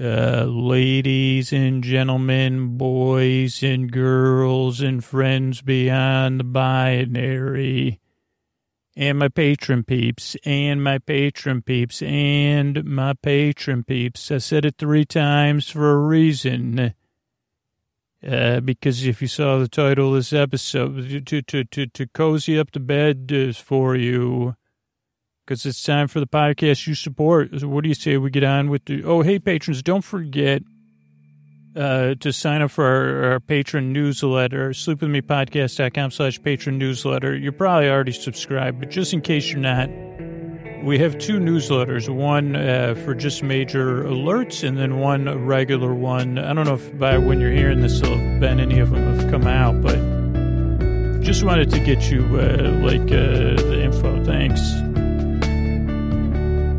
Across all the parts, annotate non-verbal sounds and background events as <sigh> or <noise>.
uh, ladies and gentlemen, boys and girls, and friends beyond the binary, and my patron peeps, and my patron peeps, and my patron peeps. I said it three times for a reason. Uh, because if you saw the title of this episode, to, to, to, to cozy up the bed uh, for you, because it's time for the podcast you support. So what do you say we get on with the? Oh, hey patrons, don't forget uh, to sign up for our, our patron newsletter, sleepwithmepodcast.com slash patron newsletter. You're probably already subscribed, but just in case you're not, we have two newsletters, one uh, for just major alerts and then one regular one. I don't know if by when you're hearing this, will have been any of them have come out, but just wanted to get you uh, like uh, the info. Thanks.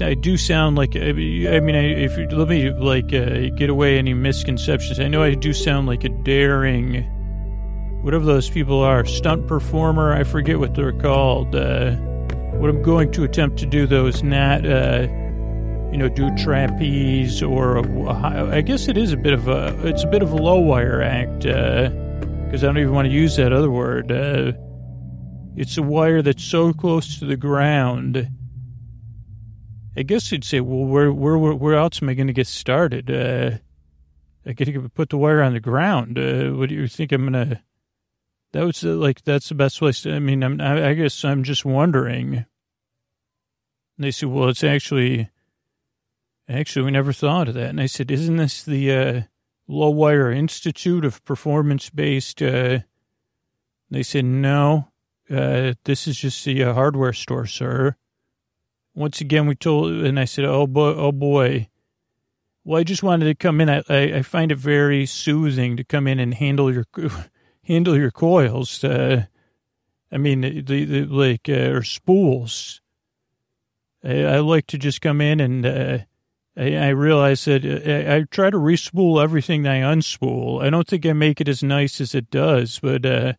I do sound like I mean, if you let me like uh, get away any misconceptions, I know I do sound like a daring, whatever those people are, stunt performer. I forget what they're called. Uh, what I'm going to attempt to do though is not, uh, you know, do trapeze or I guess it is a bit of a it's a bit of a low wire act because I don't even want to use that other word. Uh, it's a wire that's so close to the ground I guess you'd say, well, where where where else am I going to get started? Uh, I to put the wire on the ground. Uh, what do you think I'm gonna? That was uh, like that's the best place. To, I mean, I'm, I, I guess I'm just wondering. And they said, well, it's actually, actually, we never thought of that. And I said, isn't this the uh, Low Wire Institute of Performance Based? Uh, they said, no, uh, this is just the uh, hardware store, sir once again, we told, and I said, oh boy, oh boy. Well, I just wanted to come in. I, I, find it very soothing to come in and handle your, <laughs> handle your coils. Uh, I mean, the, the like, uh, or spools. I, I, like to just come in and, uh, I, I realize that uh, I, I, try to respool everything that I unspool. I don't think I make it as nice as it does, but, uh,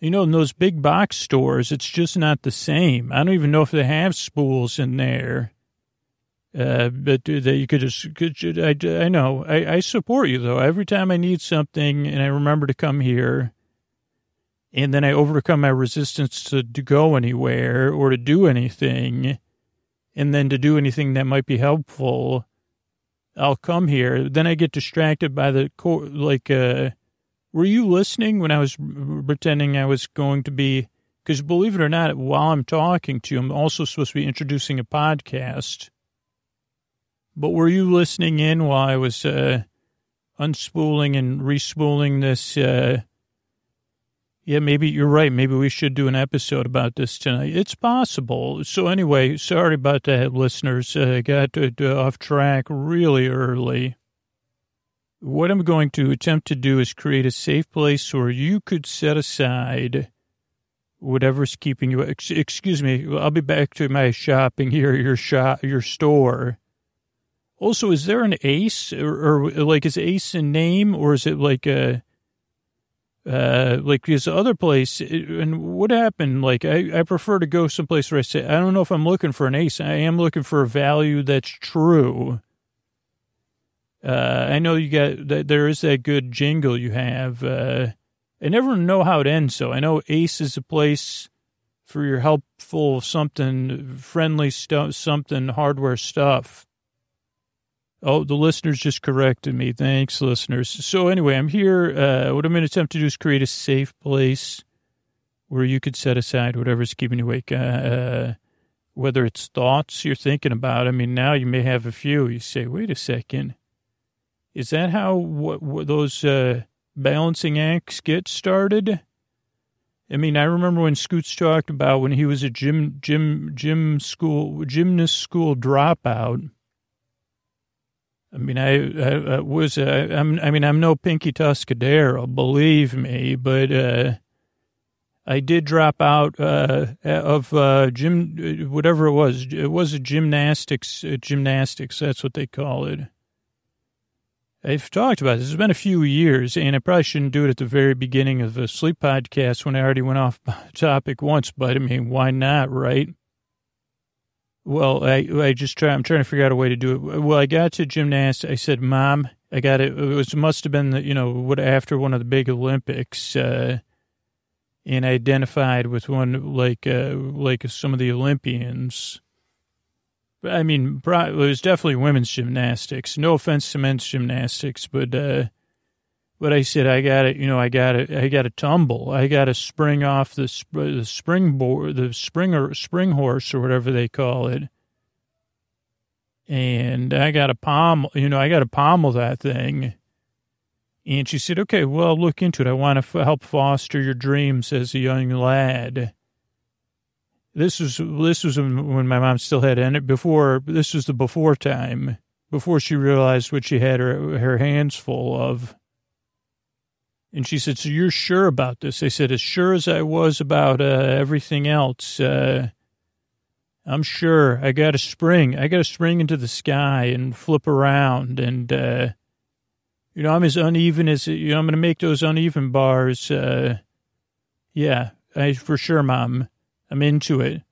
you know, in those big box stores, it's just not the same. I don't even know if they have spools in there. Uh, but that you could just, could, I, I know, I, I support you though. Every time I need something and I remember to come here and then I overcome my resistance to, to go anywhere or to do anything and then to do anything that might be helpful, I'll come here. Then I get distracted by the, like, uh, were you listening when I was pretending I was going to be? Because believe it or not, while I'm talking to you, I'm also supposed to be introducing a podcast. But were you listening in while I was uh, unspooling and respooling this? Uh, yeah, maybe you're right. Maybe we should do an episode about this tonight. It's possible. So anyway, sorry about that, listeners. I uh, got off track really early. What I'm going to attempt to do is create a safe place where you could set aside whatever's keeping you. Excuse me. I'll be back to my shopping here, your shop, your store. Also, is there an ace or, or like is ace a name or is it like a, uh, like this other place? And what happened? Like, I, I prefer to go someplace where I say, I don't know if I'm looking for an ace. I am looking for a value that's true. Uh, I know you got. There is that good jingle you have. Uh, I never know how it ends. So I know Ace is a place for your helpful something friendly stuff, something hardware stuff. Oh, the listeners just corrected me. Thanks, listeners. So anyway, I'm here. Uh, what I'm going to attempt to do is create a safe place where you could set aside whatever's keeping you awake. Uh, uh, whether it's thoughts you're thinking about. I mean, now you may have a few. You say, wait a second. Is that how those uh, balancing acts get started? I mean, I remember when Scoots talked about when he was a gym gym gym school gymnast school dropout. I mean, I, I, I was, uh, I'm, I mean, I'm no Pinky Tuscadero, believe me, but, uh, I did drop out, uh, of, uh, gym, whatever it was. It was a gymnastics, uh, gymnastics. That's what they call it. I've talked about this. It's been a few years, and I probably shouldn't do it at the very beginning of a sleep podcast when I already went off <laughs> topic once, but I mean, why not, right? Well, I I just try. I'm trying to figure out a way to do it. Well, I got to gymnastics. I said, "Mom, I got it." It was must have been the you know what after one of the big Olympics, uh, and I identified with one like uh, like some of the Olympians. I mean, it was definitely women's gymnastics. No offense to men's gymnastics, but uh, but I said I got it. You know, I got it. I got to tumble. I got to spring off the the springboard, the springer spring horse or whatever they call it. And I got to pommel. You know, I got to pommel that thing. And she said, "Okay, well, look into it. I want to f- help foster your dreams as a young lad." This was this was when my mom still had it before. This was the before time, before she realized what she had her her hands full of. And she said, So you're sure about this? I said, As sure as I was about uh, everything else. Uh, I'm sure. I got to spring. I got to spring into the sky and flip around. And, uh, you know, I'm as uneven as, you know, I'm going to make those uneven bars. Uh, yeah, I, for sure, Mom. I'm into it.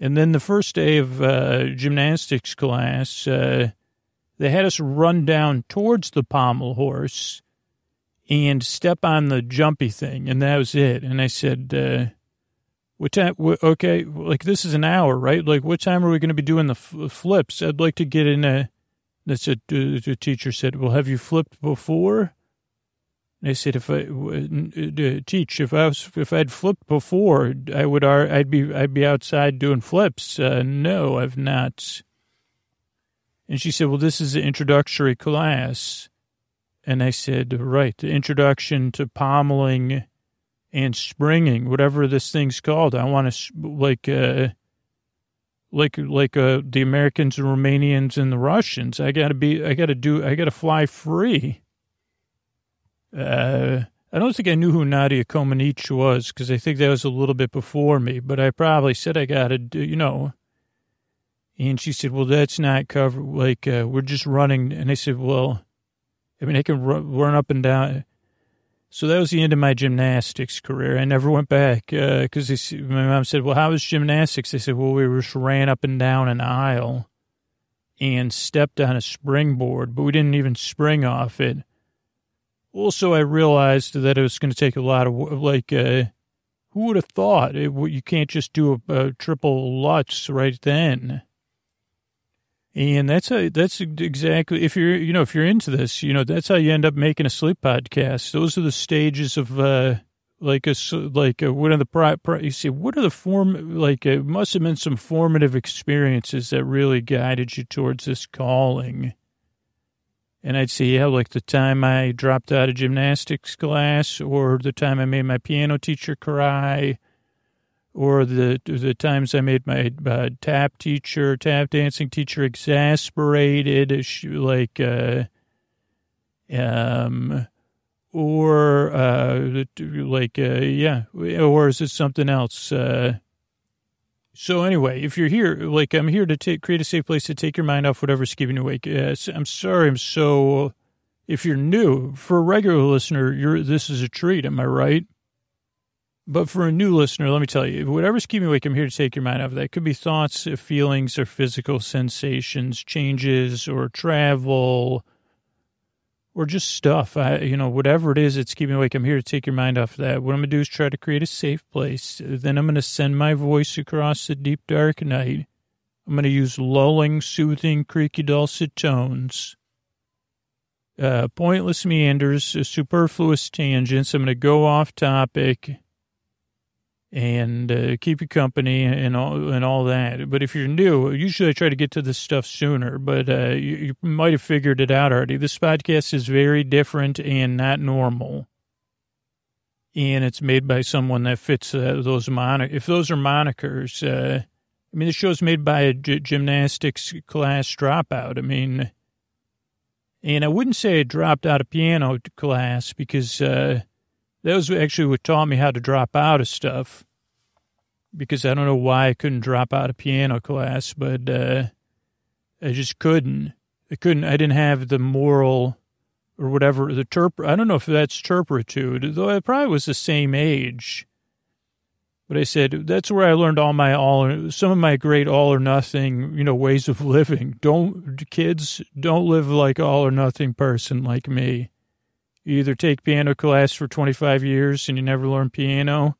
And then the first day of uh, gymnastics class, uh, they had us run down towards the pommel horse and step on the jumpy thing. And that was it. And I said, uh, what time? Okay, like this is an hour, right? Like what time are we going to be doing the flips? I'd like to get in a. That's a, the teacher said. Well, have you flipped before? I said, if I teach, if I was, if I'd flipped before, I would, I'd be, I'd be outside doing flips. Uh, no, I've not. And she said, well, this is an introductory class. And I said, right, the introduction to pommeling and springing, whatever this thing's called. I want to, like, uh, like, like, uh, the Americans and Romanians and the Russians. I gotta be, I gotta do, I gotta fly free. Uh, I don't think I knew who Nadia Comaneci was because I think that was a little bit before me, but I probably said I got to do, you know. And she said, well, that's not covered. Like, uh, we're just running. And I said, well, I mean, I can run, run up and down. So that was the end of my gymnastics career. I never went back because uh, my mom said, "Well, how was gymnastics?" I said, "Well, we just ran up and down an aisle and stepped on a springboard, but we didn't even spring off it." Also, I realized that it was going to take a lot of like. Uh, who would have thought it, you can't just do a, a triple Lutz right then? And that's a, that's exactly, if you're, you know, if you're into this, you know, that's how you end up making a sleep podcast. Those are the stages of, uh, like a, like a, what are the, you see, what are the form, like, it must have been some formative experiences that really guided you towards this calling. And I'd say, yeah, like the time I dropped out of gymnastics class or the time I made my piano teacher cry or the the times I made my uh, tap teacher, tap dancing teacher exasperated, like, uh, um, or uh, like, uh, yeah, or is it something else? Uh, so anyway, if you're here, like I'm here to take, create a safe place to take your mind off whatever's keeping you awake. Uh, I'm sorry, I'm so. If you're new, for a regular listener, you're this is a treat. Am I right? But for a new listener, let me tell you, whatever's keeping you awake, I'm here to take your mind off that. Could be thoughts, feelings, or physical sensations, changes, or travel, or just stuff. I, you know, whatever it is it's keeping you awake, I'm here to take your mind off of that. What I'm going to do is try to create a safe place. Then I'm going to send my voice across the deep, dark night. I'm going to use lulling, soothing, creaky, dulcet tones. Uh, pointless meanders, superfluous tangents. I'm going to go off topic and uh, keep you company and all and all that. But if you're new, usually I try to get to this stuff sooner. But uh, you, you, might have figured it out already. This podcast is very different and not normal, and it's made by someone that fits uh, those monic. If those are monikers, uh, I mean, the show's made by a g- gymnastics class dropout. I mean. And I wouldn't say I dropped out of piano class because uh, that was actually what taught me how to drop out of stuff. Because I don't know why I couldn't drop out of piano class, but uh, I just couldn't. I couldn't. I didn't have the moral or whatever the terp. I don't know if that's turpitude, though I probably was the same age. But I said that's where I learned all my all some of my great all or nothing you know ways of living. Don't kids don't live like all or nothing person like me. You either take piano class for 25 years and you never learn piano,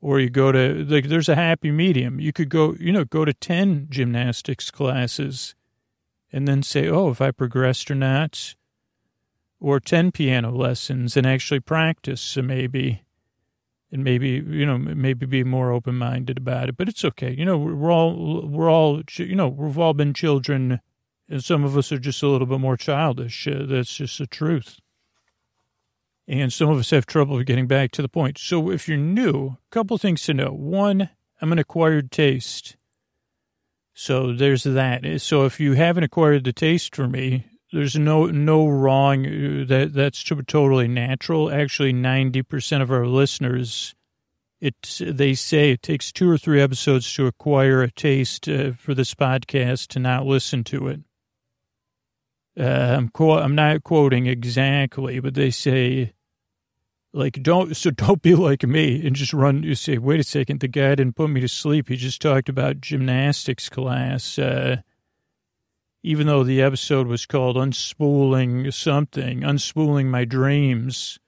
or you go to like there's a happy medium. You could go you know go to 10 gymnastics classes, and then say oh if I progressed or not or 10 piano lessons and actually practice maybe and maybe you know maybe be more open-minded about it. But it's okay. You know we're all we're all you know we've all been children and some of us are just a little bit more childish. Uh, that's just the truth and some of us have trouble getting back to the point. So if you're new a couple things to know. One i'm an acquired taste. So there's that. So if you haven't acquired the taste for me there's no no wrong. That that's totally natural. Actually 90% of our listeners it they say it takes two or three episodes to acquire a taste uh, for this podcast to not listen to it uh, I'm I'm not quoting exactly, but they say, like, don't so <laughs> don't be like me and just run. You say, wait a second, the guy didn't put me to sleep. He just talked about gymnastics class. Uh, even though the episode was called Unspooling Something, Unspooling My Dreams.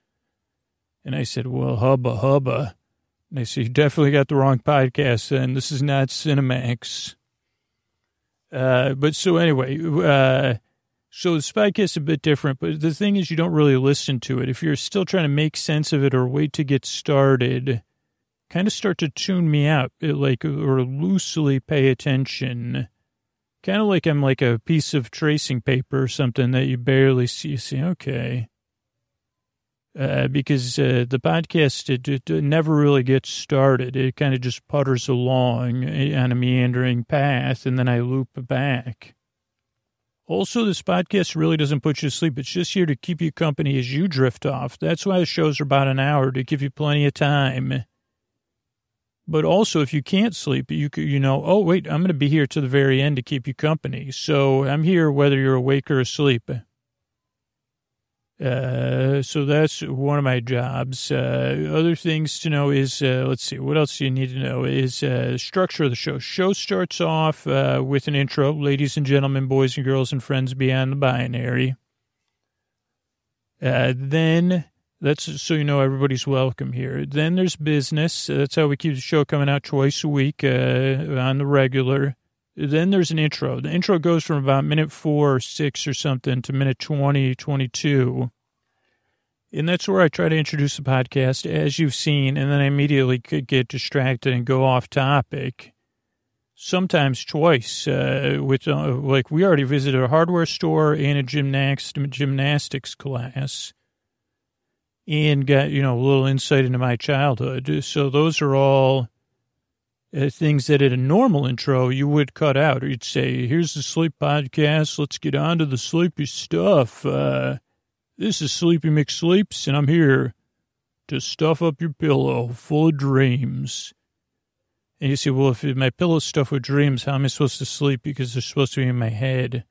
And I said, Well, hubba hubba. And they said, You definitely got the wrong podcast then. This is not Cinemax. Uh, but so anyway, uh, so the podcast is a bit different, but the thing is, you don't really listen to it. If you're still trying to make sense of it or wait to get started, kind of start to tune me out, like, or loosely pay attention Kind of like I'm like a piece of tracing paper or something that you barely see. You say, okay. Uh, because uh, the podcast it, it, it, never really gets started. It kind of just putters along eh, on a meandering path, and then I loop back. Also, this podcast really doesn't put you to sleep. It's just here to keep you company as you drift off. That's why the shows are about an hour to give you plenty of time but also, if you can't sleep, you you know, oh wait, I'm going to be here to the very end to keep you company. So I'm here whether you're awake or asleep. Uh, so that's one of my jobs. Uh, other things to know is, uh, let's see, what else do you need to know is uh, structure of the show. Show starts off uh, with an intro, ladies and gentlemen, boys and girls, and friends beyond the binary. Then that's so you know everybody's welcome here. Then there's business. That's how we keep the show coming out twice a week on the regular. Then there's an intro. The intro goes from about minute four or six or something to minute 20, 22. And that's where I try to introduce the podcast, as you've seen, and then I immediately could get distracted and go off topic. Sometimes twice, uh, with uh, like we already visited a hardware store and a gymnastics gymnastics class and got, you know, a little insight into my childhood. So those are all uh, things that at a normal intro you would cut out. Or you'd say, here's the sleep podcast. Let's get on to the sleepy stuff. Uh, this is Sleepy McSleeps, and I'm here to stuff up your pillow full of dreams. And you say, well, if my pillow's stuffed with dreams, how am I supposed to sleep? Because they're supposed to be in my head.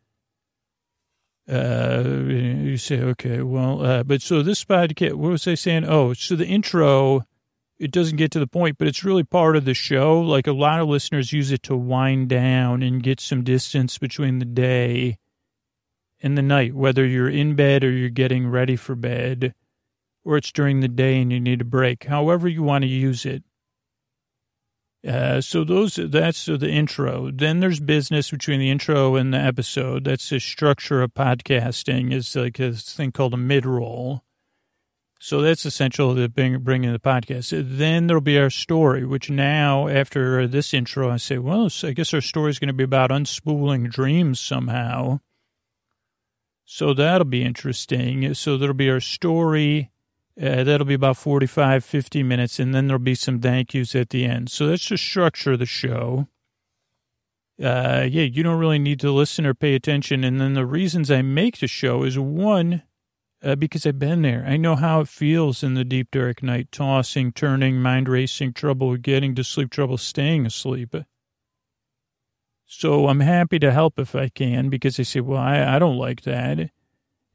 Uh, you say, okay, well, uh, but so this podcast, what was I saying? Oh, so the intro, it doesn't get to the point, but it's really part of the show. Like a lot of listeners use it to wind down and get some distance between the day and the night, whether you're in bed or you're getting ready for bed, or it's during the day and you need a break. However you want to use it. Uh, so those that's the intro. Then there's business between the intro and the episode. That's the structure of podcasting. Is like a thing called a mid roll. So that's essential to bring, bringing the podcast. Then there'll be our story, which now after this intro, I say, well, I guess our story is going to be about unspooling dreams somehow. So that'll be interesting. So there'll be our story uh, that'll be about 45, 50 minutes, and then there'll be some thank yous at the end. So that's the structure of the show. uh, yeah, you don't really need to listen or pay attention. And then the reasons I make the show is one, uh, because I've been there. I know how it feels in the deep, dark night, tossing, turning, mind racing, trouble getting to sleep, trouble staying asleep. So I'm happy to help if I can because they say, well, I, I don't like that.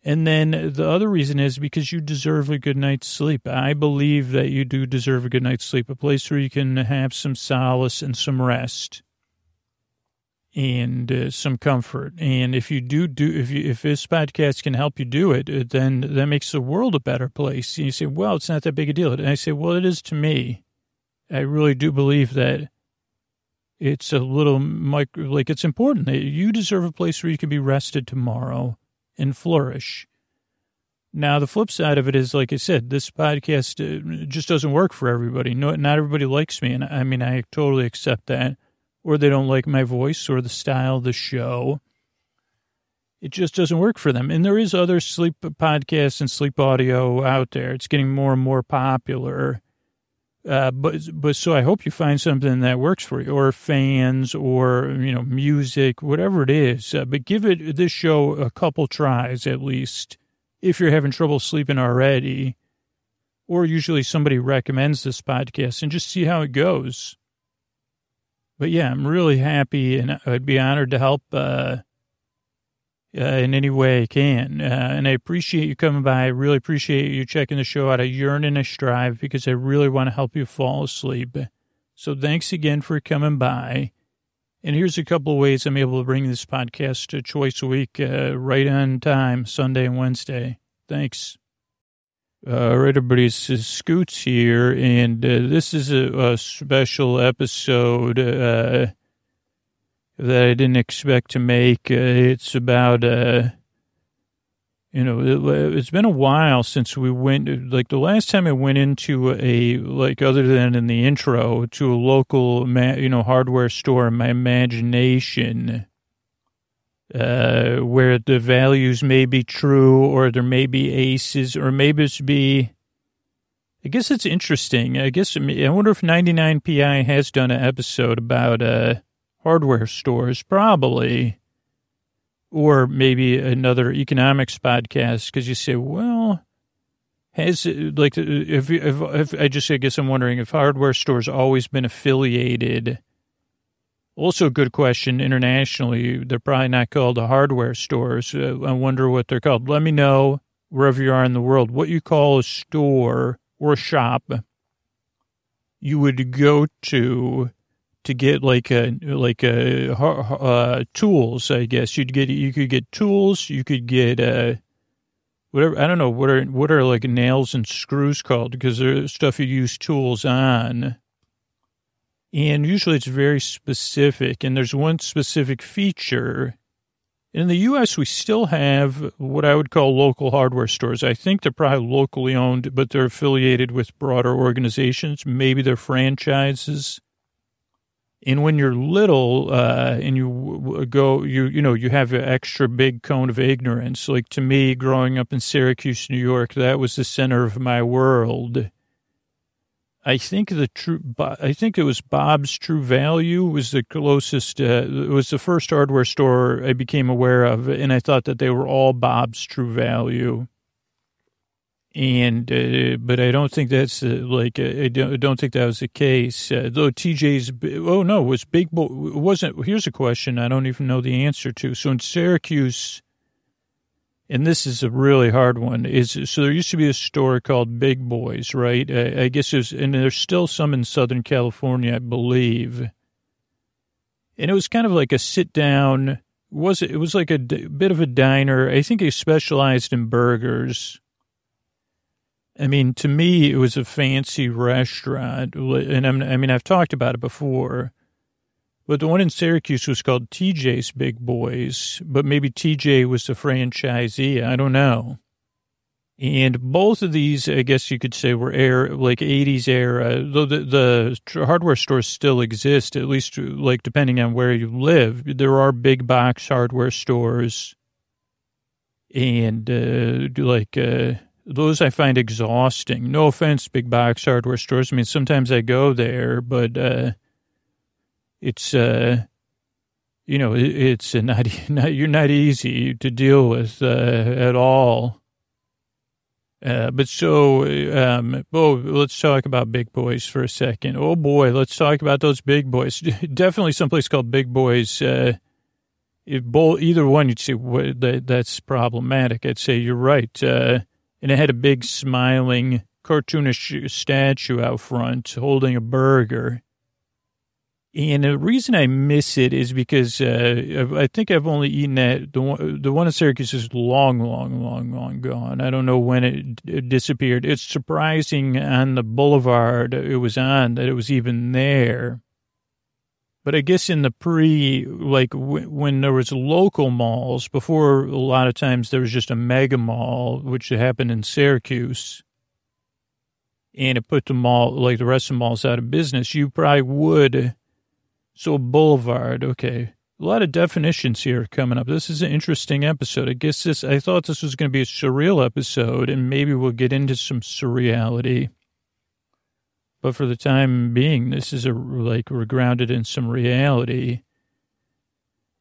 And then the other reason is because you deserve a good night's sleep. I believe that you do deserve a good night's sleep, a place where you can have some solace and some rest and uh, some comfort. And if you do do if you, if this podcast can help you do it, uh, then that makes the world a better place. And you say, well, it's not that big a deal. And I say, well, it is to me. I really do believe that it's a little micro, like it's important that you deserve a place where you can be rested tomorrow and flourish. Now, the flip side of it is, like I said, this podcast uh, just doesn't work for everybody. No, not everybody likes me. And I mean, I totally accept that or they don't like my voice or the style of the show. It just doesn't work for them. And there is other sleep podcasts and sleep audio out there. It's getting more and more popular. Uh, but but so I hope you find something that works for you, or fans, or you know, music, whatever it is. Uh, but give it this show a couple tries at least, if you're having trouble sleeping already, or usually somebody recommends this podcast, and just see how it goes but yeah, I'm really happy and I'd be honored to help uh, uh, in any way I can. Uh, and I appreciate you coming by. I really appreciate you checking the show out. I yearn and I strive because I really want to help you fall asleep. So thanks again for coming by. And here's a couple of ways I'm able to bring this podcast to Choice week, uh, right on time, Sunday and Wednesday. Thanks. Uh, all right, everybody, it's Scoots here, and uh, this is a, a special episode uh, that I didn't expect to make. Uh, it's about, uh, you know, it, has been a while since we went, like the last time I went into a, like other than in the intro, to a local, you know, hardware store in my imagination uh, where the values may be true or there may be aces or maybe it's be, I guess it's interesting. I guess, I wonder if 99PI has done an episode about, uh, hardware stores, probably, or maybe another economics podcast. Cause you say, well, has like, if, if, if I just, I guess I'm wondering if hardware stores always been affiliated also, a good question. Internationally, they're probably not called the hardware stores. Uh, I wonder what they're called. Let me know wherever you are in the world what you call a store or a shop you would go to to get like a like a uh, tools. I guess you'd get you could get tools. You could get uh, whatever. I don't know what are what are like nails and screws called because they're stuff you use tools on. And usually it's very specific. And there's one specific feature. In the U.S., we still have what I would call local hardware stores. I think they're probably locally owned, but they're affiliated with broader organizations. Maybe they're franchises. And when you're little uh, and you go, you you know, you have an extra big cone of ignorance. Like to me, growing up in Syracuse, New York, that was the center of my world. I think the true, I think it was Bob's True Value was the closest. Uh, it was the first hardware store I became aware of, and I thought that they were all Bob's True Value. And uh, but I don't think that's uh, like uh, I don't, I don't think that was the case. Uh, though TJ's, oh no, was Big Boy wasn't. Here's a question I don't even know the answer to. So in Syracuse and this is a really hard one, is so there used to be a store called Big Boys, right? I, I guess there's, and there's still some in Southern California, I believe. And it was kind of like a sit down, was it, it was like a d- bit of a diner. I think it specialized in burgers. I mean, to me, it was a fancy restaurant. And I'm, I mean, I've talked about it before. But the one in Syracuse was called TJ's Big Boys, but maybe TJ was the franchisee. I don't know. And both of these, I guess you could say, were air like '80s era. Though the, the hardware stores still exist, at least like depending on where you live, there are big box hardware stores, and uh, like uh, those I find exhausting. No offense, big box hardware stores. I mean, sometimes I go there, but uh, it's uh you know, it's <laughs> not, not, you're not easy to deal with uh, at all. Uh, but so, um, oh, let's talk about big boys for a second. Oh boy, let's talk about those big boys. <laughs> Definitely someplace called Big Boys. Uh, if both, either one, you'd say well, that, that's problematic. I'd say you're right. Uh, and it had a big smiling cartoonish statue out front holding a burger. And the reason I miss it is because uh, I think I've only eaten that. The one, the one in Syracuse is long, long, long, long gone. I don't know when it, it disappeared. It's surprising on the boulevard it was on that it was even there. But I guess in the pre, like w- when there was local malls, before a lot of times there was just a mega mall, which happened in Syracuse, and it put the mall, like the rest of the malls, out of business, you probably would. So boulevard, okay. A lot of definitions here coming up. This is an interesting episode. I guess this, I thought this was going to be a surreal episode, and maybe we'll get into some surreality. But for the time being, this is a like we're grounded in some reality.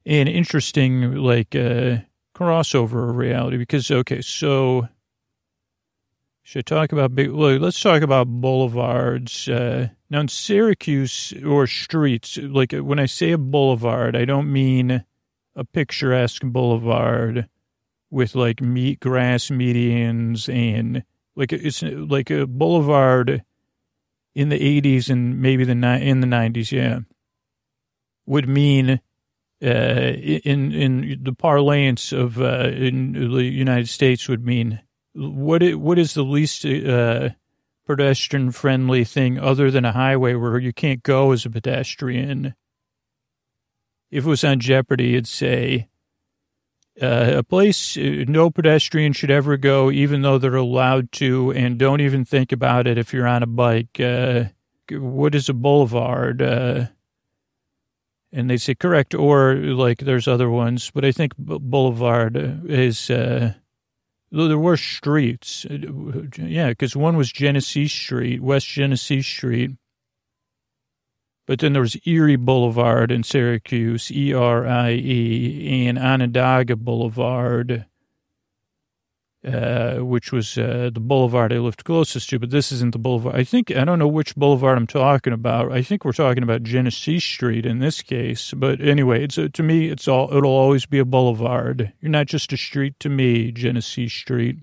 An interesting like uh, crossover of reality because okay, so should talk about big? Let's talk about boulevards. Uh, now in Syracuse or streets, like when I say a boulevard, I don't mean a picturesque boulevard with like meat grass medians and like it's like a boulevard in the 80s and maybe the in the 90s, yeah, would mean uh, in in the parlance of uh, in the United States would mean what it, what is the least uh, pedestrian friendly thing other than a highway where you can't go as a pedestrian? If it was on Jeopardy, it'd say uh, a place uh, no pedestrian should ever go, even though they're allowed to, and don't even think about it if you're on a bike. Uh, what is a boulevard? Uh, and they say correct, or like there's other ones, but I think boulevard is. Uh, there were streets, yeah, because one was Genesee Street, West Genesee Street, but then there was Erie Boulevard in Syracuse, E R I E, and Onondaga Boulevard, uh, which was uh, the boulevard I lived closest to. But this isn't the boulevard. I think I don't know which boulevard I'm talking about. I think we're talking about Genesee Street in this case. But anyway, it's uh, to me, it's all it'll always be a boulevard. You're not just a street to me, Genesee Street.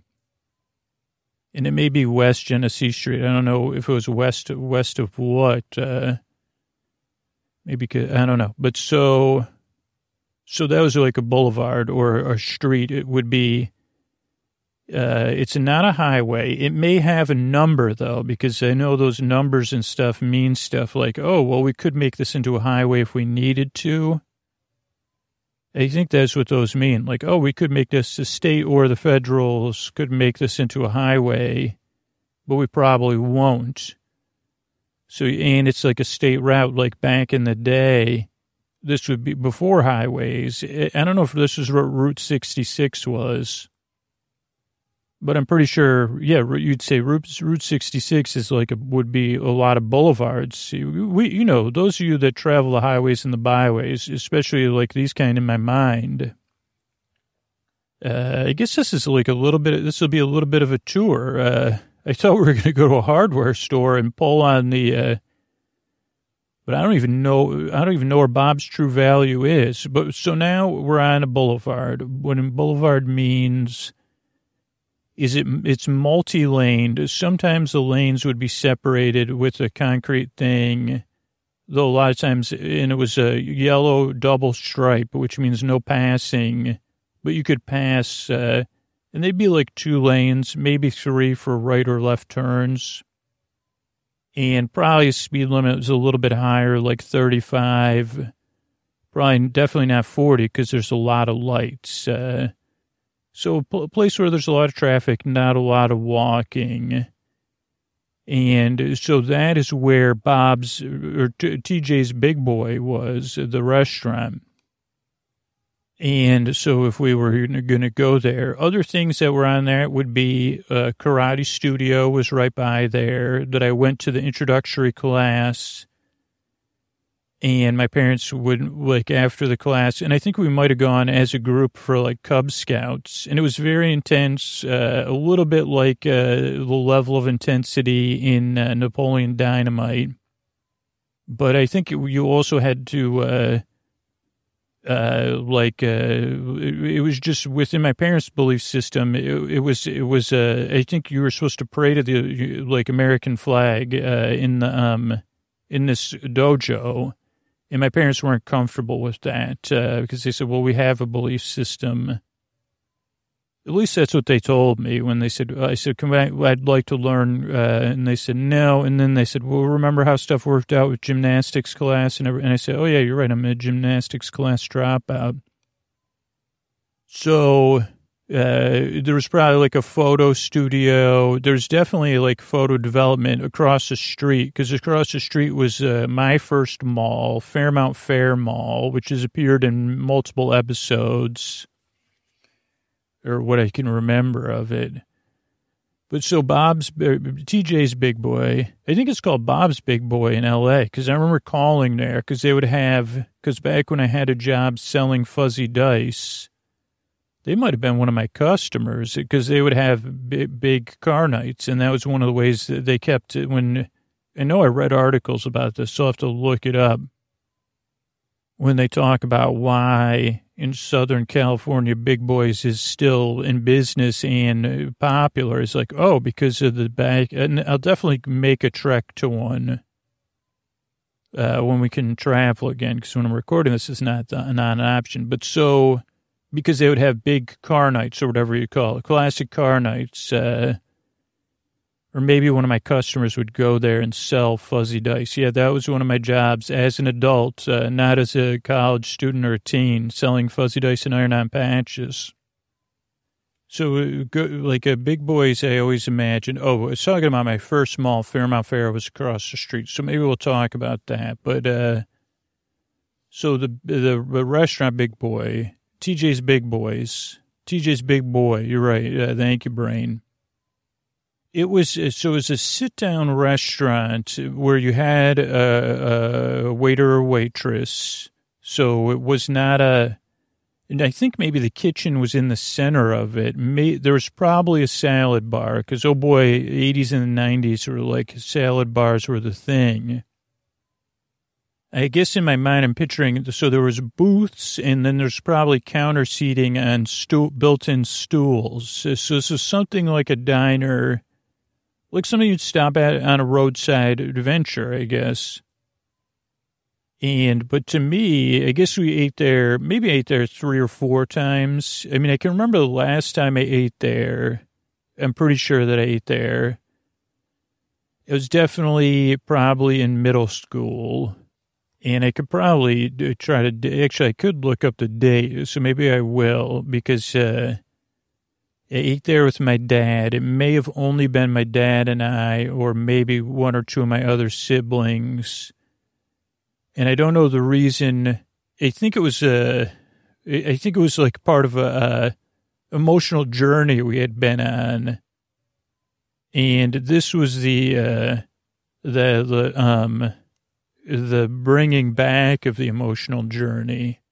And it may be West Genesee Street. I don't know if it was west west of what. Uh, maybe I don't know, but so so that was like a boulevard or a street. It would be. Uh, it's not a highway. It may have a number though, because I know those numbers and stuff mean stuff like, oh, well, we could make this into a highway if we needed to. I think that's what those mean. Like, oh, we could make this the state or the federals could make this into a highway, but we probably won't. So, and it's like a state route, like back in the day, this would be before highways. I don't know if this is what Route 66 was, but I'm pretty sure, yeah, you'd say Route, Route 66 is like, a, would be a lot of boulevards. We, you know, those of you that travel the highways and the byways, especially like these kind in my mind, uh, I guess this is like a little bit, this will be a little bit of a tour. Uh, I thought we were <laughs> going to go to a hardware store and pull on the, uh, but I don't even know. I don't even know where Bob's True Value is. But so now we're on a boulevard. What a boulevard means is it? It's multi-laned. Sometimes the lanes would be separated with a concrete thing, though a lot of times, and it was a yellow double stripe, which means no passing. But you could pass. Uh, and they'd be like two lanes, maybe three for right or left turns. And probably speed limit was a little bit higher, like 35. Probably definitely not 40 because there's a lot of lights. Uh, so a place where there's a lot of traffic, not a lot of walking. And so that is where Bob's or TJ's Big Boy was, the restaurant. And so if we were going to go there, other things that were on there would be a uh, karate studio was right by there that I went to the introductory class. And my parents would like after the class and i think we might have gone as a group for like cub scouts and it was very intense uh, a little bit like uh, the level of intensity in uh, napoleon dynamite but i think you also had to uh, uh, like uh, it, it was just within my parents' belief system. It, it was it was. I think you were supposed to pray to the like American flag in the um in this dojo, and my parents weren't comfortable with that uh, because they said, "Well, we have a belief system." At least that's what they told me when they said, I said, back, I'd like to learn. Uh, and they said, no. And then they said, well, remember how stuff worked out with gymnastics class? And, and I said, oh, yeah, you're right. I'm a gymnastics class dropout. So uh, there was probably like a photo studio. There's definitely like photo development across the street because across the street was uh, my first mall, Fairmount Fair Mall, which has appeared in multiple episodes or what I can remember of it. But so Bob's, TJ's Big Boy, I think it's called Bob's Big Boy in LA because I remember calling there because they would have, because back when I had a job selling fuzzy dice, they might have been one of my customers because they would have big, big car nights. And that was one of the ways that they kept it when, I know I read articles about this, so I'll have to look it up. When they talk about why in Southern California, Big Boys is still in business and popular. It's like, oh, because of the back. And I'll definitely make a trek to one uh, when we can travel again, because when I'm recording this, it's not, uh, not an option. But so, because they would have big car nights or whatever you call it, classic car nights. Uh, or maybe one of my customers would go there and sell fuzzy dice. Yeah, that was one of my jobs as an adult, uh, not as a college student or a teen, selling fuzzy dice and iron on patches. So, uh, like a big boys, I always imagine. Oh, I was talking about my first mall, Fairmount Fair, was across the street. So maybe we'll talk about that. But uh, so the the restaurant, Big Boy, TJ's Big Boys, TJ's Big Boy. You're right. Uh, thank you, Brain it was uh, so it was a sit down restaurant where you had a, a, waiter or waitress. So it was not a, and I think maybe the kitchen was in the center of it. May, there was probably a salad bar because oh boy, 80s and 90s were like salad bars were the thing. I guess in my mind, I'm picturing so there was booths, and then there's probably counter seating and stool, built-in stools. So, so this is something like a diner like something you'd stop at on a roadside adventure, I guess. And, but to me, I guess we ate there, maybe ate there three or four times. I mean, I can remember the last time I ate there. I'm pretty sure that I ate there. It was definitely probably in middle school. And I could probably try to, actually, I could look up the date. So maybe I will because, uh, I ate there with my dad. It may have only been my dad and I, or maybe one or two of my other siblings. And I don't know the reason. I think it was a, I think it was like part of a, a emotional journey we had been on. And this was the, uh, the, the, um, the bringing back of the emotional journey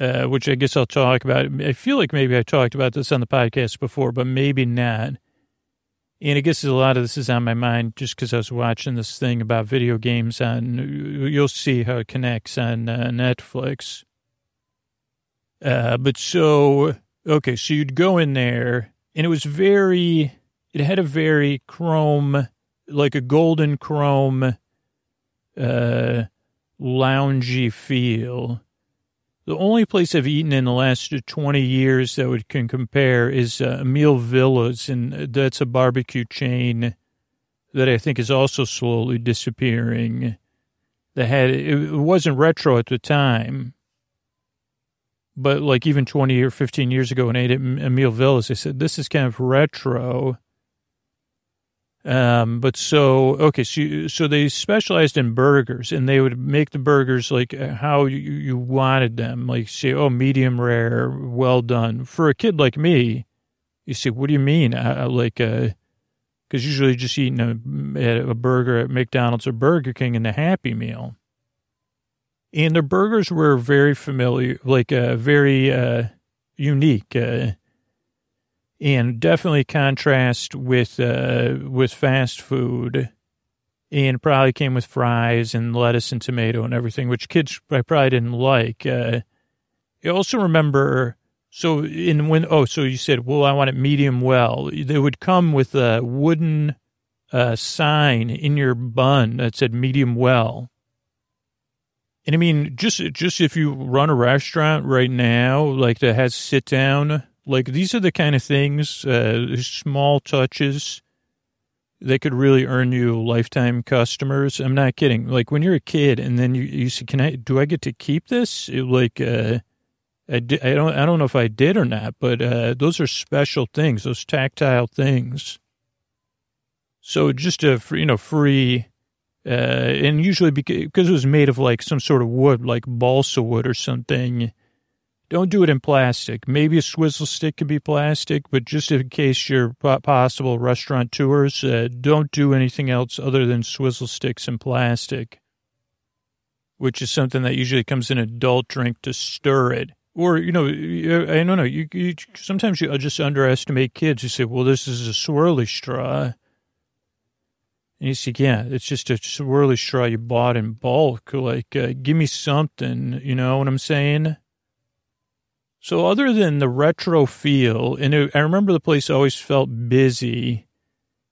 uh, which I guess I'll talk about. I feel like maybe I talked about this on the podcast before, but maybe not. And I guess a lot of this is on my mind just because I was watching this thing about video games on, you'll see how it connects on uh, Netflix. Uh, but so, okay, so you'd go in there and it was very, it had a very chrome, like a golden chrome, uh, loungy feel the only place I've eaten in the last 20 years that would can compare is uh, Emil Villa's, and that's a barbecue chain that I think is also slowly disappearing. That had it wasn't retro at the time, but like even 20 or 15 years ago when I ate at Emil Villa's, I said this is kind of retro. Um, but so, okay, so, so they specialized in burgers and they would make the burgers like uh, how you, you wanted them. Like say, oh, medium rare, well done. For a kid like me, you say, what do you mean? I, like, uh, cause usually just eating a, a burger at McDonald's or Burger King in the Happy Meal. and their burgers were very familiar, like uh, very uh, unique, uh, and definitely contrast with uh, with fast food. And probably came with fries and lettuce and tomato and everything, which kids I probably didn't like. Uh, I also remember. So in when oh so you said well I want it medium well they would come with a wooden uh, sign in your bun that said medium well and I mean, just just if you run a restaurant right now, like that has sit down, like these are the kind of things, uh, small touches that could really earn you lifetime customers. I'm not kidding. Like when you're a kid and then you, you say, can I, do I get to keep this? It, like, uh, I, di- I don't, I don't know if I did or not, but, uh, those are special things, those tactile things. So just a, you know, free, uh, and usually because it was made of like some sort of wood, like balsa wood or something. Don't do it in plastic. Maybe a swizzle stick could be plastic, but just in case you're possible restaurant tours, uh, don't do anything else other than swizzle sticks and plastic, which is something that usually comes in adult drink to stir it. Or, you know, I don't know, you, you sometimes you just underestimate kids. You say, well, this is a swirly straw. And you say, yeah, it's just a swirly straw you bought in bulk. Like, uh, give me something, you know what I'm saying? So other than the retro feel, and it, I remember the place always felt busy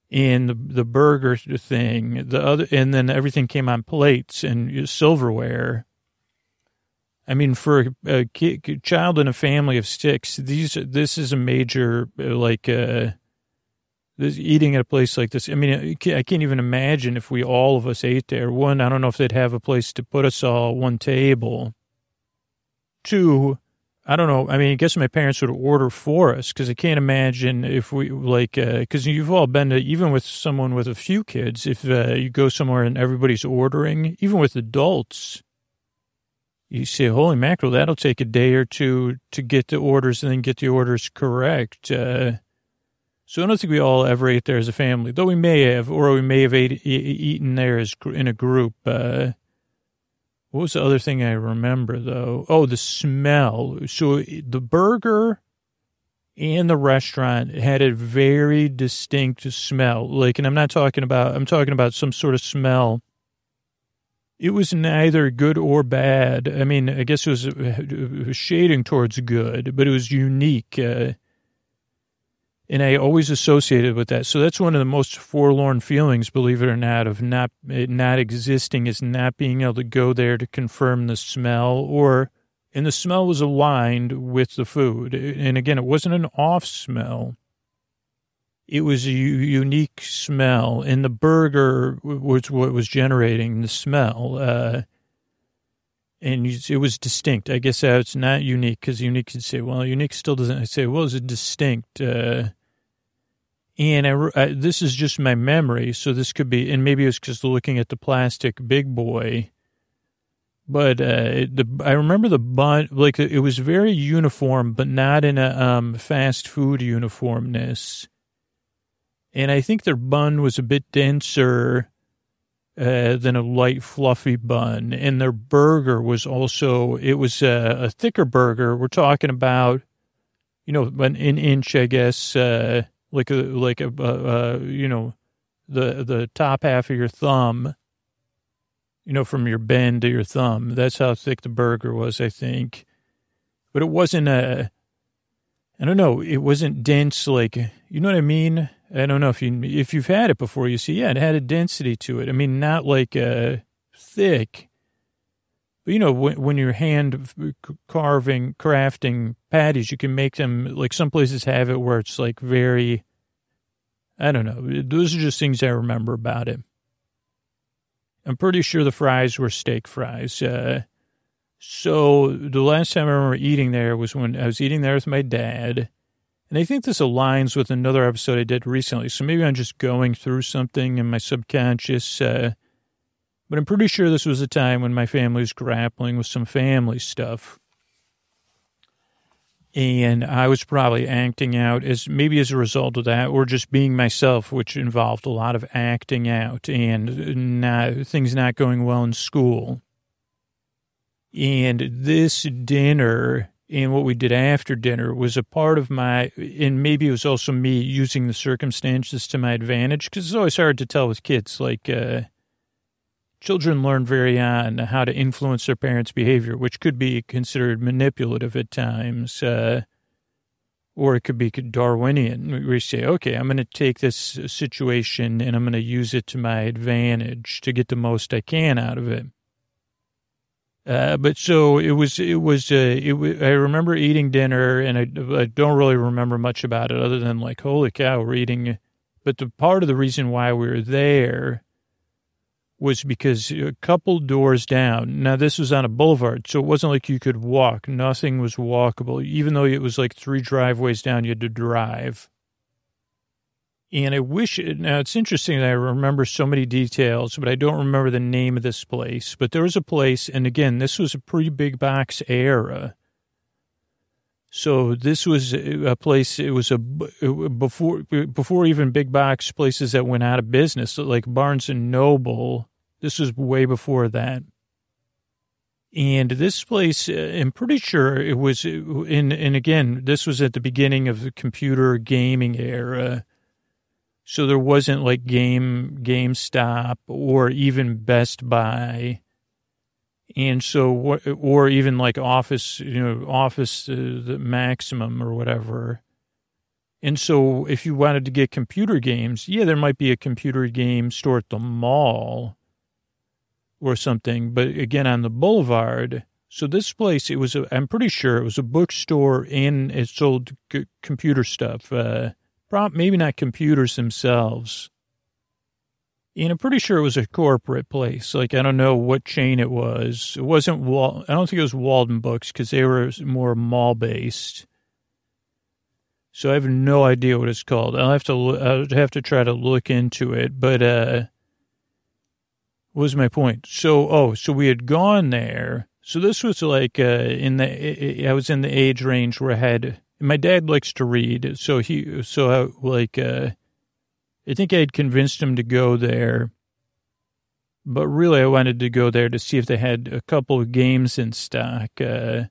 in the, the burger thing, the other, and then everything came on plates and silverware. I mean, for a, kid, child in a family of six, these, this is a major, like, uh, this, eating at a place like this. I mean, I can't even imagine if we all of us ate there. One, I don't know if they'd have a place to put us all one table. Two, I don't know. I mean, I guess my parents would order for us because I can't imagine if we like because uh, you've all been to even with someone with a few kids. If uh, you go somewhere and everybody's ordering, even with adults, you say, "Holy mackerel, that'll take a day or two to get the orders and then get the orders correct." Uh, so I don't think we all ever ate there as a family, though we may have, or we may have ate, eaten there as in a group. Uh, what was the other thing I remember though? Oh, the smell. So the burger and the restaurant had a very distinct smell. Like, and I'm not talking about, I'm talking about some sort of smell. It was neither good or bad. I mean, I guess it was, was shading towards good, but it was unique. Uh, and I always associated with that. So that's one of the most forlorn feelings, believe it or not, of not not existing is not being able to go there to confirm the smell or and the smell was aligned with the food. And again, it wasn't an off smell. It was a unique smell, and the burger was what was generating the smell. Uh, and it was distinct. I guess it's not unique because unique could say, well, unique still doesn't say, well, it's distinct. Uh, and I, I, this is just my memory, so this could be, and maybe it's just looking at the plastic big boy. But uh, the I remember the bun, like it was very uniform, but not in a um, fast food uniformness. And I think their bun was a bit denser uh, than a light, fluffy bun. And their burger was also, it was a, a thicker burger. We're talking about, you know, an, an inch, I guess. Uh, like a like a, uh, you know the the top half of your thumb you know from your bend to your thumb. That's how thick the burger was i think. But it wasn't a i don't know it wasn't dense like you know what i mean? I don't know if you if you've had it before you see yeah it had a density to it. I mean not like uh thick you know when, when you're hand carving crafting patties you can make them like some places have it where it's like very I don't know. Those are just things I remember about it. I'm pretty sure the fries were steak fries. Uh, so the last time I remember eating there was when I was eating there with my dad. And I think this aligns with another episode I did recently. So maybe I'm just going through something in my subconscious. Uh, but I'm pretty sure this was a time when my family was grappling with some family stuff and I was probably acting out as maybe as a result of that, or just being myself, which involved a lot of acting out and not things not going well in school. And this dinner and what we did after dinner was a part of my, and maybe it was also me using the circumstances to my advantage because it's always hard to tell with kids. Like, uh, children learn very on how to influence their parents' behavior, which could be considered manipulative at times. Uh, or it could be Darwinian. We say, okay, I'm going to take this situation and I'm going to use it to my advantage to get the most I can out of it. Uh, but so it was, it was, uh, it was, I remember eating dinner and I, I don't really remember much about it other than like, holy cow, we're eating. But the part of the reason why we were there was because a couple doors down. Now this was on a boulevard, so it wasn't like you could walk. Nothing was walkable, even though it was like three driveways down. You had to drive. And I wish it, now it's interesting that I remember so many details, but I don't remember the name of this place. But there was a place, and again, this was a pre big box era. So this was a place. It was a before before even big box places that went out of business, like Barnes and Noble. This was way before that. And this place, uh, I'm pretty sure it was in. And again, this was at the beginning of the computer gaming era. So there wasn't like game GameStop or even Best Buy and so, what or even like office, you know, office, uh, the maximum or whatever. And so, if you wanted to get computer games, yeah, there might be a computer game store at the mall or something. But again, on the boulevard, so this place, it was, a, I'm pretty sure it was a bookstore and it sold c- computer stuff. Uh, prop maybe not computers themselves and I'm pretty sure it was a corporate place. Like, I don't know what chain it was. It wasn't Wal, I don't think it was Walden Books because they were more mall based. So I have no idea what it's called. I'll have to, I'll have to try to look into it. But, uh, what was my point? So, oh, so we had gone there. So this was like, uh, in the, I was in the age range where I had, my dad likes to read. So he, so I, like, uh, I think I had convinced him to go there, but really I wanted to go there to see if they had a couple of games in stock. Uh,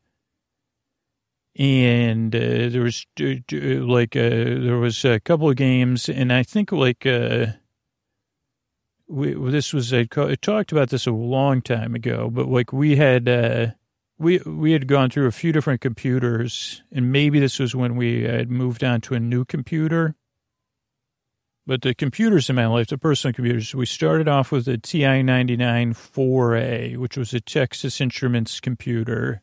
and uh, there was uh, like uh, there was a couple of games, and I think like uh, we, this was I talked about this a long time ago, but like we had uh, we we had gone through a few different computers, and maybe this was when we had moved on to a new computer but the computers in my life, the personal computers, we started off with a TI 99 4A, which was a Texas Instruments computer.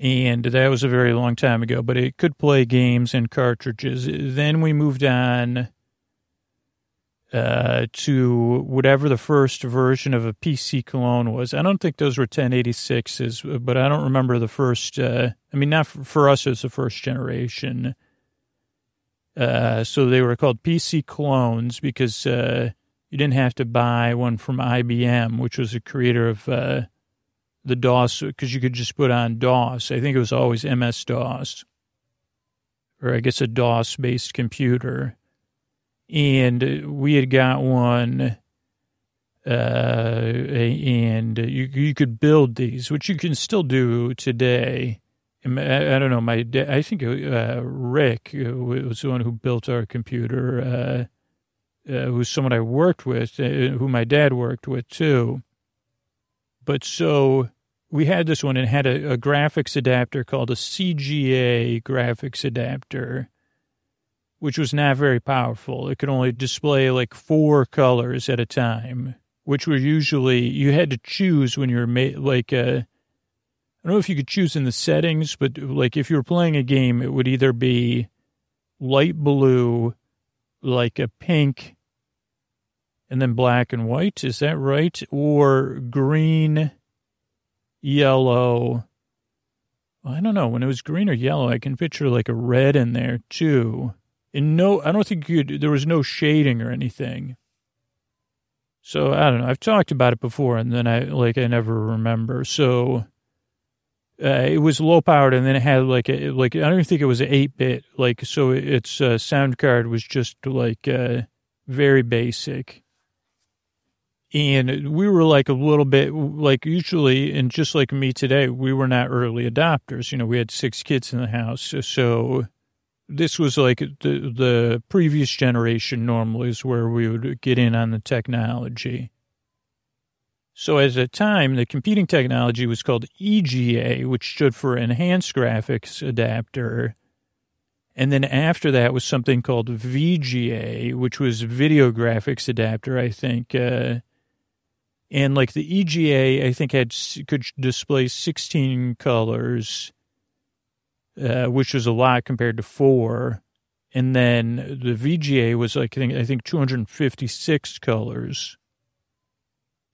And that was a very long time ago, but it could play games and cartridges. Then we moved on uh, to whatever the first version of a PC clone was. I don't think those were 1086s, but I don't remember the first. Uh, I mean, not for, for us as the first generation uh, so they were called PC clones because uh, you didn't have to buy one from IBM, which was the creator of uh, the DOS, because you could just put on DOS. I think it was always MS DOS, or I guess a DOS based computer. And we had got one, uh, and you, you could build these, which you can still do today I, don't know. My I think uh, Rick uh, was the one who built our computer. Uh, uh, who's someone I worked with, uh, who my dad worked with too. But so we had this one and had a, a graphics adapter called a CGA graphics adapter, which was not very powerful. It could only display like four colors at a time, which were usually you had to choose when you were made like. Uh, I don't know if you could choose in the settings, but like if you were playing a game, it would either be light blue, like a pink, and then black and white. Is that right? Or green, yellow. I don't know. When it was green or yellow, I can picture like a red in there too. And no, I don't think you could, there was no shading or anything. So I don't know. I've talked about it before and then I, like, I never remember. So, uh, it was low powered and then it had like a, like I don't even think it was an eight bit like so its uh, sound card was just like uh, very basic. And we were like a little bit like usually, and just like me today, we were not early adopters. You know, we had six kids in the house. So this was like the, the previous generation normally is where we would get in on the technology. So at the time, the competing technology was called EGA, which stood for Enhanced Graphics Adapter. And then after that was something called VGA, which was Video Graphics Adapter, I think. Uh, and like the EGA, I think had could display 16 colors, uh, which was a lot compared to four. And then the VGA was like I think I think 256 colors.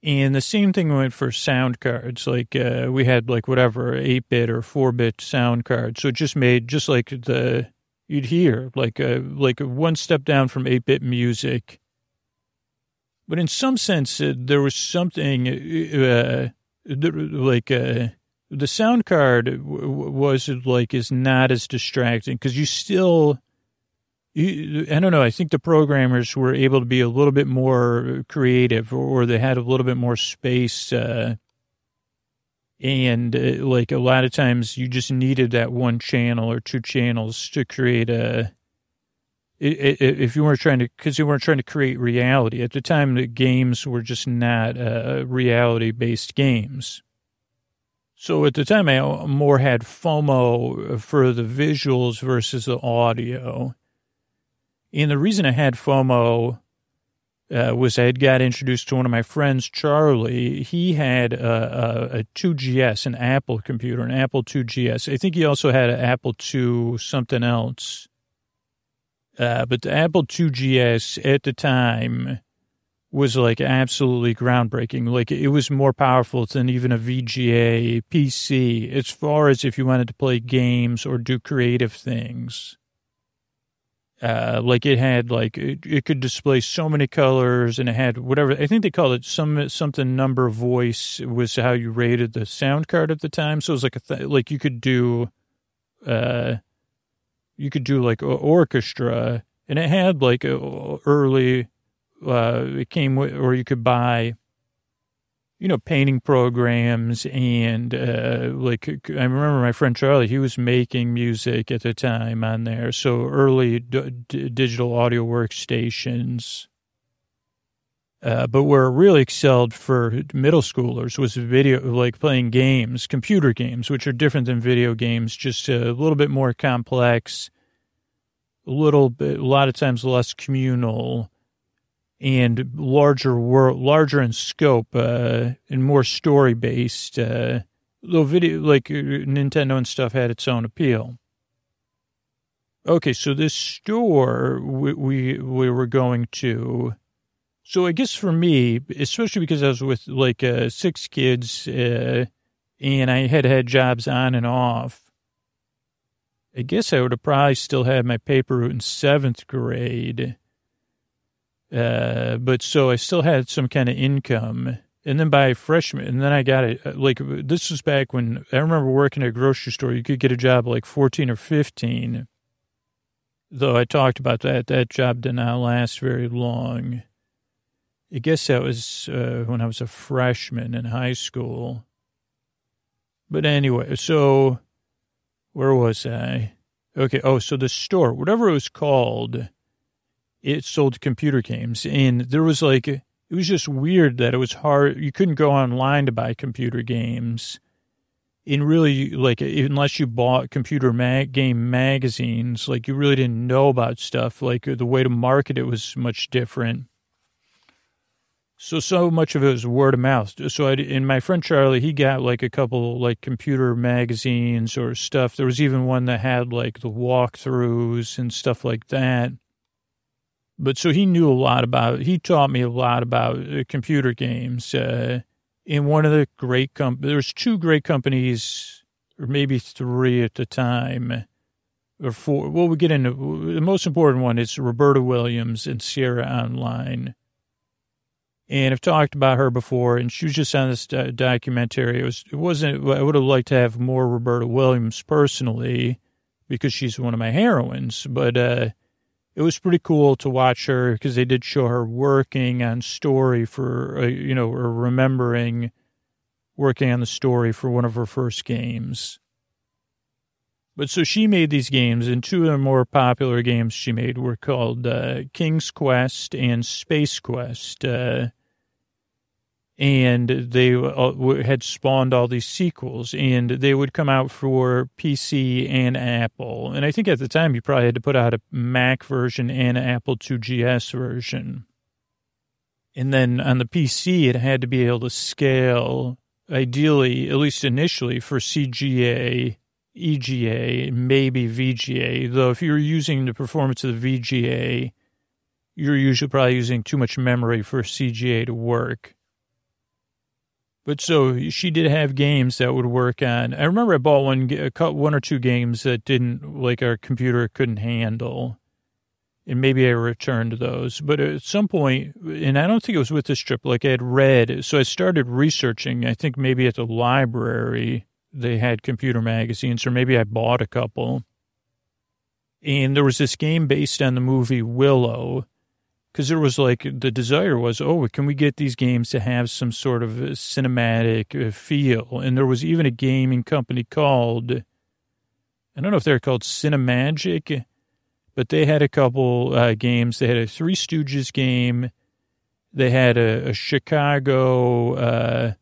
And the same thing went for sound cards. Like uh, we had like whatever eight bit or four bit sound cards. So it just made just like the you'd hear like a, uh, like one step down from eight bit music. But in some sense, uh, there was something uh, like uh, the sound card was like is not as distracting because you still I don't know. I think the programmers were able to be a little bit more creative, or they had a little bit more space. Uh, and uh, like a lot of times, you just needed that one channel or two channels to create a. If you weren't trying to, because you weren't trying to create reality at the time, the games were just not uh, reality-based games. So at the time, I more had FOMO for the visuals versus the audio and the reason I had FOMO uh, was I had got introduced to one of my friends, Charlie. He had a, a, a 2GS, an Apple computer, an Apple 2GS. I think he also had an Apple 2 something else. Uh, but the Apple 2GS at the time was like absolutely groundbreaking. Like it was more powerful than even a VGA PC as far as if you wanted to play games or do creative things. Uh, like it had like it, it, could display so many colors and it had whatever I think they called it some something number voice was how you rated the sound card at the time. So it was like a th- like you could do, uh, you could do like orchestra and it had like early, uh, it came with or you could buy you know, painting programs and uh, like I remember my friend Charlie, he was making music at the time on there. So early d- digital audio workstations. Uh, but where it really excelled for middle schoolers was video, like playing games, computer games, which are different than video games, just a little bit more complex, a little bit, a lot of times less communal and larger world, larger in scope, uh, and more story based. Uh, though video, like uh, Nintendo and stuff had its own appeal. Okay, so this store we, we, we were going to, so I guess for me, especially because I was with like uh, six kids, uh, and I had had jobs on and off. I guess I would have probably still had my paper route in seventh grade uh, but so I still had some kind of income. And then by freshman, and then I got it. Uh, like this was back when I remember working at a grocery store. You could get a job like 14 or 15. Though I talked about that, that job did not last very long. I guess that was uh, when I was a freshman in high school. But anyway, so where was I? Okay. Oh, so the store, whatever it was called, it sold computer games. And there was like, it was just weird that it was hard. You couldn't go online to buy computer games. In really, like, unless you bought computer mag- game magazines, like, you really didn't know about stuff. Like, the way to market it was much different. So, so much of it was word of mouth. So, I, and my friend Charlie, he got like a couple like computer magazines or stuff. There was even one that had like the walkthroughs and stuff like that. But so he knew a lot about, he taught me a lot about uh, computer games. Uh, in one of the great companies, there's two great companies, or maybe three at the time, or four. Well, we get into the most important one is Roberta Williams and Sierra Online. And I've talked about her before, and she was just on this documentary. It was, it wasn't, I would have liked to have more Roberta Williams personally because she's one of my heroines, but, uh, it was pretty cool to watch her because they did show her working on story for, uh, you know, or remembering working on the story for one of her first games. But so she made these games, and two of the more popular games she made were called uh, King's Quest and Space Quest. Uh, and they uh, had spawned all these sequels, and they would come out for PC and Apple. And I think at the time you probably had to put out a Mac version and an Apple 2GS version. And then on the PC, it had to be able to scale, ideally, at least initially, for CGA, EGA, maybe VGA. Though if you're using the performance of the VGA, you're usually probably using too much memory for CGA to work. But so she did have games that would work on. I remember I bought one, one or two games that didn't like our computer couldn't handle, and maybe I returned those. But at some point, and I don't think it was with this trip. Like I had read, so I started researching. I think maybe at the library they had computer magazines, or maybe I bought a couple. And there was this game based on the movie Willow because there was like the desire was, oh, can we get these games to have some sort of cinematic uh, feel? And there was even a gaming company called, I don't know if they're called Cinemagic, but they had a couple uh, games. They had a Three Stooges game. They had a, a Chicago, uh,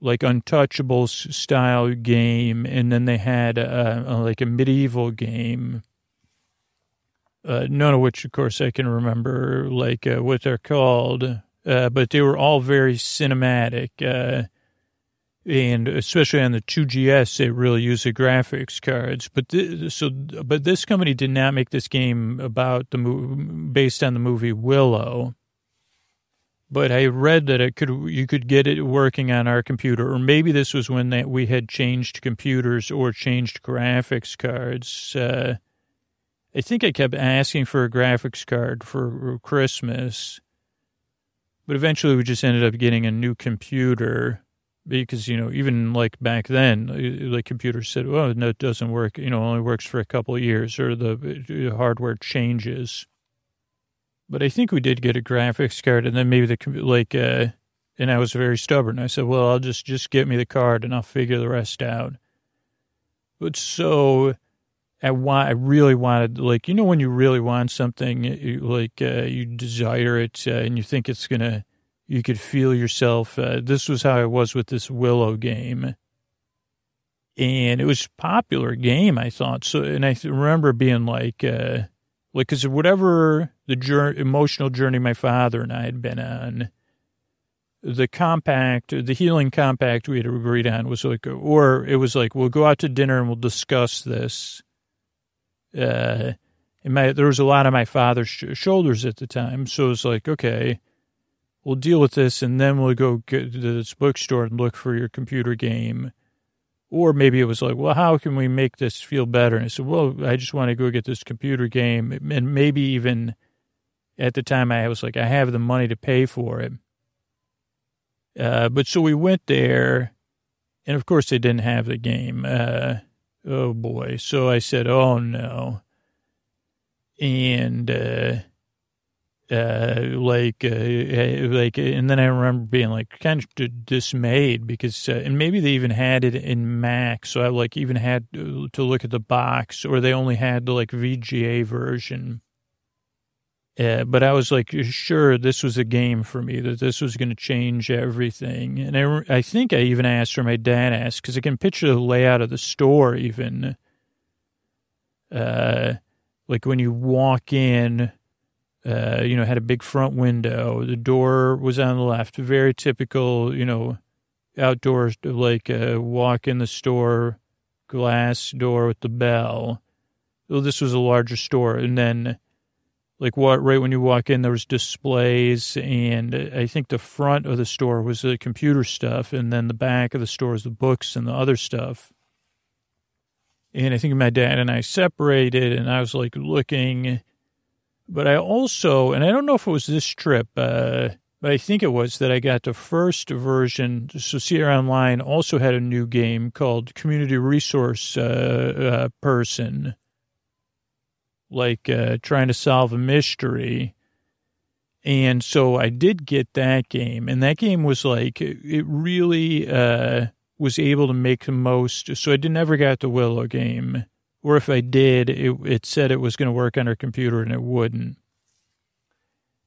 like Untouchables style game, and then they had a, a, like a medieval game uh, none of which, of course, I can remember, like uh, what they're called, uh, but they were all very cinematic. Uh, and especially on the 2GS, they really use the graphics cards. But th- so, but this company did not make this game about the movie based on the movie Willow. But I read that it could you could get it working on our computer, or maybe this was when that we had changed computers or changed graphics cards. Uh, I think I kept asking for a graphics card for Christmas, but eventually we just ended up getting a new computer because, you know, even like back then, uh, like computers said, well, no, it doesn't work, you know, only works for a couple years or the uh, hardware changes. But I think we did get a graphics card and then maybe the, like, uh, and I was very stubborn. I said, well, I'll just, just get me the card and I'll figure the rest out. But so I want, I really wanted, like, you know, when you really want something, you, like, uh, you desire it uh, and you think it's going to, you could feel yourself. Uh, this was how I was with this Willow game. And it was a popular game, I thought. So, and I remember being like, uh, like, cause whatever the journey, emotional journey my father and I had been on, the compact, the healing compact we had agreed on was like, or it was like, we'll go out to dinner and we'll discuss this uh, and my, there was a lot on my father's sh- shoulders at the time. So it was like, okay, we'll deal with this and then we'll go get to this bookstore and look for your computer game. Or maybe it was like, well, how can we make this feel better? And I said, well, I just want to go get this computer game. And maybe even at the time I was like, I have the money to pay for it. Uh, but so we went there and of course they didn't have the game. Uh, Oh boy. So I said, oh no. And, uh, uh, like, uh, uh, like, and then I remember being like kind of dismayed because, uh, and maybe they even had it in Mac. So I like even had to look at the box or they only had the like VGA version. Uh, but I was like, sure, this was a game for me, that this was going to change everything. And I, I think I even asked, or my dad asked, because I can picture the layout of the store even. Uh, like when you walk in, uh, you know, had a big front window. The door was on the left, very typical, you know, outdoors, like uh, walk in the store, glass door with the bell. Well, this was a larger store. And then like what right when you walk in there was displays and i think the front of the store was the computer stuff and then the back of the store was the books and the other stuff. And i think my dad and i separated and i was like looking. But i also and i don't know if it was this trip uh, but i think it was that i got the first version. So sierra online also had a new game called community resource uh, uh, person like uh, trying to solve a mystery. And so I did get that game, and that game was like it really uh, was able to make the most. So I did never got the Willow game, or if I did, it, it said it was going to work on our computer and it wouldn't.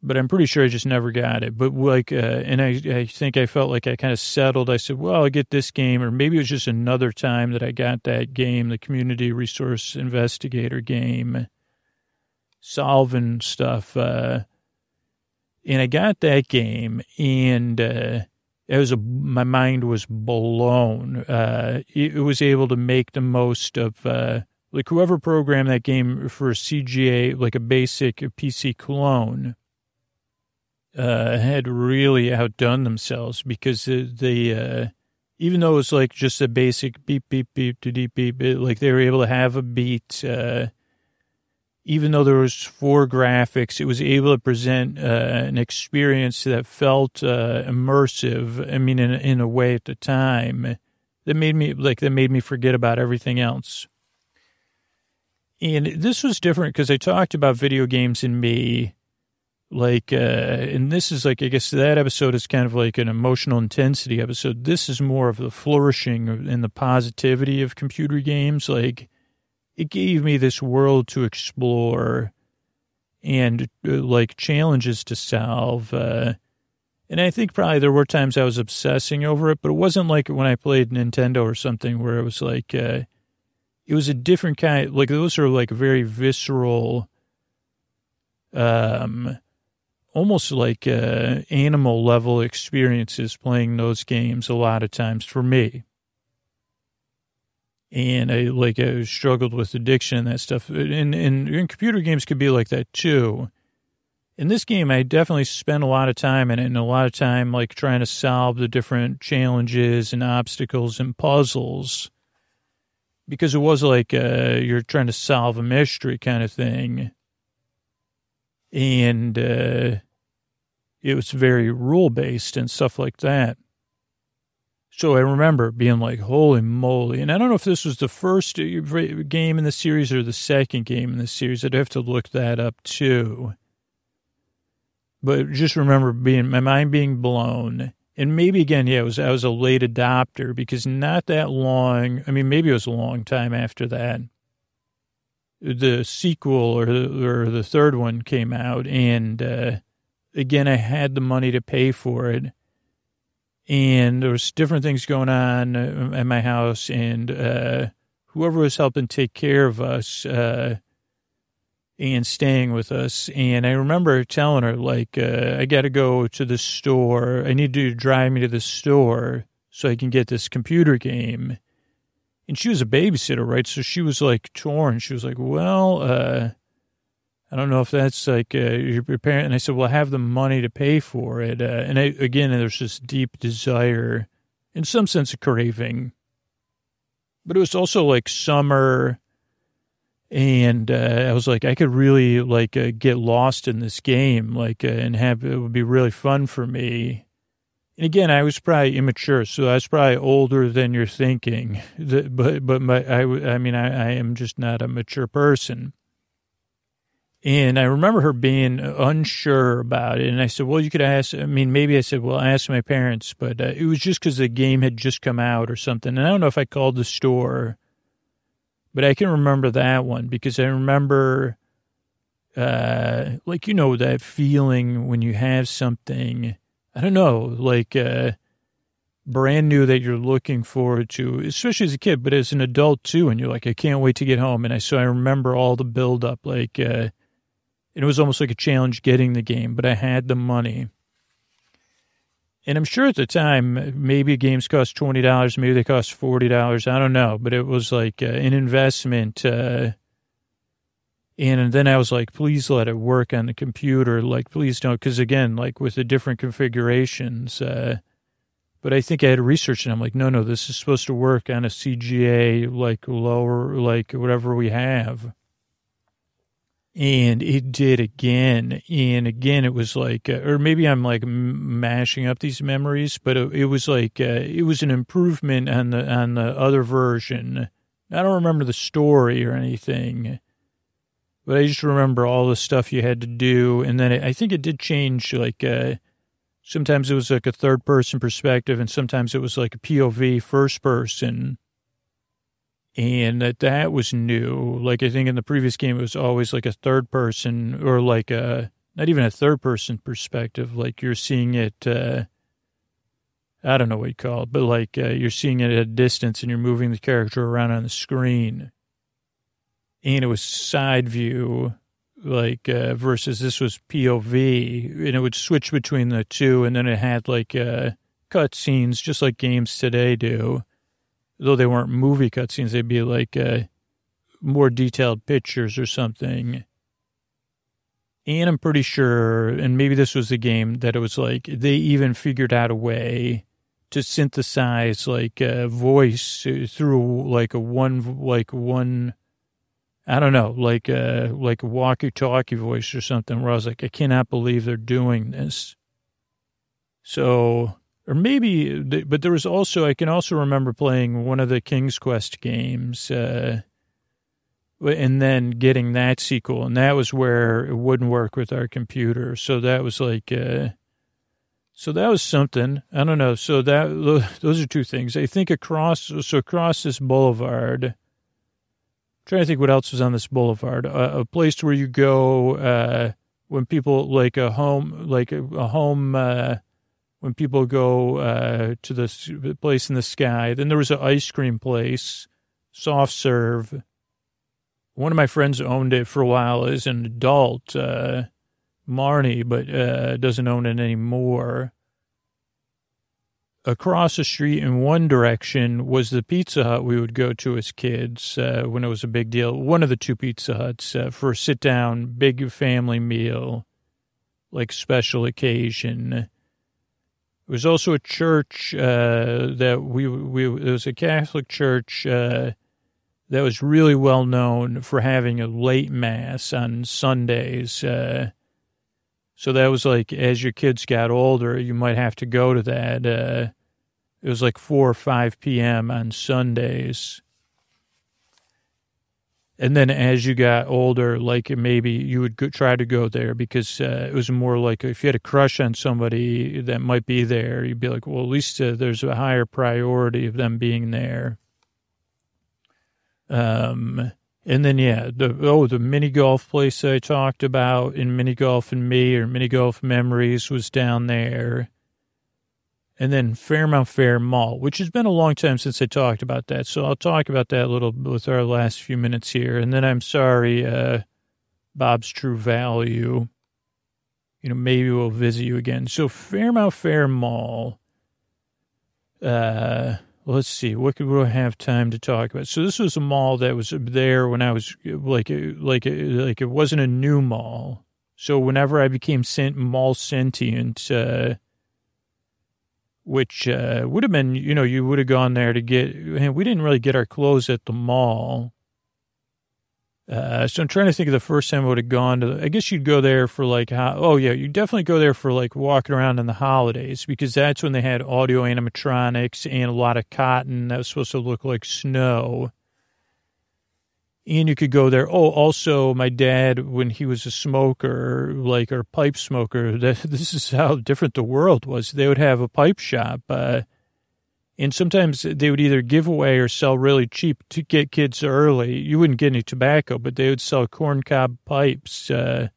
But I'm pretty sure I just never got it. But like, uh, and I, I think I felt like I kind of settled. I said, well, I'll get this game, or maybe it was just another time that I got that game, the Community Resource Investigator game, solving stuff. Uh, and I got that game, and uh, it was a my mind was blown. Uh, it, it, was able to make the most of uh, like whoever programmed that game for CGA, like a basic PC clone, uh, had really outdone themselves because they, uh, even though it was like just a basic beep beep beep to deep beep, like they were able to have a beat. Uh, even though there was four graphics, it was able to present uh, an experience that felt uh, immersive. I mean, in in a way at the time that made me like that made me forget about everything else. And this was different because I talked about video games in me, like, uh, and this is like I guess that episode is kind of like an emotional intensity episode. This is more of the flourishing and the positivity of computer games, like it gave me this world to explore and uh, like challenges to solve. Uh, and I think probably there were times I was obsessing over it, but it wasn't like when I played Nintendo or something where it was like, uh, it was a different kind, like those are like very visceral, um, almost like uh, animal level experiences playing those games a lot of times for me and I like I struggled with addiction and that stuff. And, and, and computer games could be like that too. In this game, I definitely spent a lot of time in it and a lot of time like trying to solve the different challenges and obstacles and puzzles because it was like uh, you're trying to solve a mystery kind of thing. And uh, it was very rule based and stuff like that. So I remember being like, holy moly. And I don't know if this was the first game in the series or the second game in the series. I'd have to look that up too. But just remember being, my mind being blown. And maybe again, yeah, I was, I was a late adopter because not that long, I mean, maybe it was a long time after that. The sequel or the, or the third one came out. And uh, again, I had the money to pay for it and there was different things going on uh, at my house and uh, whoever was helping take care of us uh, and staying with us. And i remember telling her like uh, i got to go to the store. I need you to drive me to the store so i can get this computer game. And she was a babysitter right? So she was like torn. She was like well uh, I don't know if that's like uh, your parent. And I said, well, I have the money to pay for it. Uh, and I, again, there's this deep desire, in some sense, a craving. But it was also like summer. And uh, I was like, I could really like uh, get lost in this game, like, uh, and have it would be really fun for me. And again, I was probably immature, so I was probably older than you're thinking. <laughs> But but my, I I mean, I, I am just not a mature person. And I remember her being unsure about it. And I said, well, you could ask, I mean, maybe I said, well, ask my parents, but uh, it was just because the game had just come out or something. And I don't know if I called the store, but I can remember that one because I remember, uh, like, you know, that feeling when you have something, I don't know, like, uh, brand new that you're looking forward to, especially as a kid, but as an adult too. And you're like, I can't wait to get home. And I, so I remember all the build up, like, uh, it was almost like a challenge getting the game, but I had the money. And I'm sure at the time, maybe games cost twenty dollars, maybe they cost forty dollars. I don't know, but it was like uh, an investment. Uh, and then I was like, please let it work on the computer. Like, please don't, because again, like with the different configurations. Uh, but I think I had research, and I'm like, no, no, this is supposed to work on a CGA, like lower, like whatever we have and it did again and again it was like uh, or maybe i'm like mashing up these memories but it, it was like uh, it was an improvement on the on the other version i don't remember the story or anything But I just remember all the stuff you had to do. And then it, I think it did change. Like, uh, sometimes it was like a third person perspective and sometimes it was like a POV first person. And that, that was new. Like, I think in the previous game, it was always like a third person or like a, not even a third person perspective. Like you're seeing it, uh, I don't know what you call it, but like uh, you're seeing it at a distance and you're moving the character around on the screen. And it was side view, like uh, versus this was POV, and it would switch between the two, and then it had like uh, cut scenes, just like games today do. Though they weren't movie cutscenes, they'd be like uh, more detailed pictures or something. And I'm pretty sure, and maybe this was the game that it was like they even figured out a way to synthesize like a voice through like a one like one I don't know like a like a walkie talkie voice or something where I was like I cannot believe they're doing this. So or maybe but there was also I can also remember playing one of the King's Quest games uh, and then getting that sequel and that was where it wouldn't work with our computer. So that was like uh, so that was something. I don't know. So that those are two things. I think across so across this boulevard. I'm trying to think what else was on this boulevard. Uh, a place where you go uh, when people like a home, like a, a home. Uh, when people go uh, to the place in the sky. Then there was an ice cream place, soft serve. One of my friends owned it for a while as an adult. Uh, Marnie, but uh, doesn't own it anymore. Across the street in one direction was the Pizza Hut we would go to as kids uh, when it was a big deal. One of the two Pizza Huts uh, for a sit down, big family meal, like special occasion. It was also a church uh, that we, we, it was a Catholic church uh, that was really well known for having a late mass on Sundays. Uh, so that was like, as your kids got older, you might have to go to that. Uh, it was like 4 or 5 p.m. on Sundays. And then as you got older, like maybe you would go, try to go there because uh, it was more like if you had a crush on somebody that might be there, you'd be like, well, at least uh, there's a higher priority of them being there. Um, and then, yeah, the, oh, the mini golf place I talked about in Mini Golf and Me or Mini Golf Memories was down there. And then Fairmount Fair Mall, which has been a long time since I talked about that. So I'll talk about that a little with our last few minutes here. And then I'm sorry, uh, Bob's True Value. You know, maybe we'll visit you again. So Fairmount Fair Mall, uh, let's see, what could we have time to talk about? So this was a mall that was there when I was like, like, like it wasn't a new mall. So whenever I became mall sentient, uh, which uh, would have been, you know, you would have gone there to get. And we didn't really get our clothes at the mall. Uh, so I'm trying to think of the first time I would have gone to. I guess you'd go there for like, oh yeah, you definitely go there for like walking around in the holidays because that's when they had audio animatronics and a lot of cotton that was supposed to look like snow. And you could go there. Oh, also, my dad, when he was a smoker, like or pipe smoker, <laughs> that, this is how different the world was. They would have a pipe shop. Uh, and sometimes they would either give away or sell really cheap to get kids early. You wouldn't get any tobacco, but they would sell corncob pipes. Uh,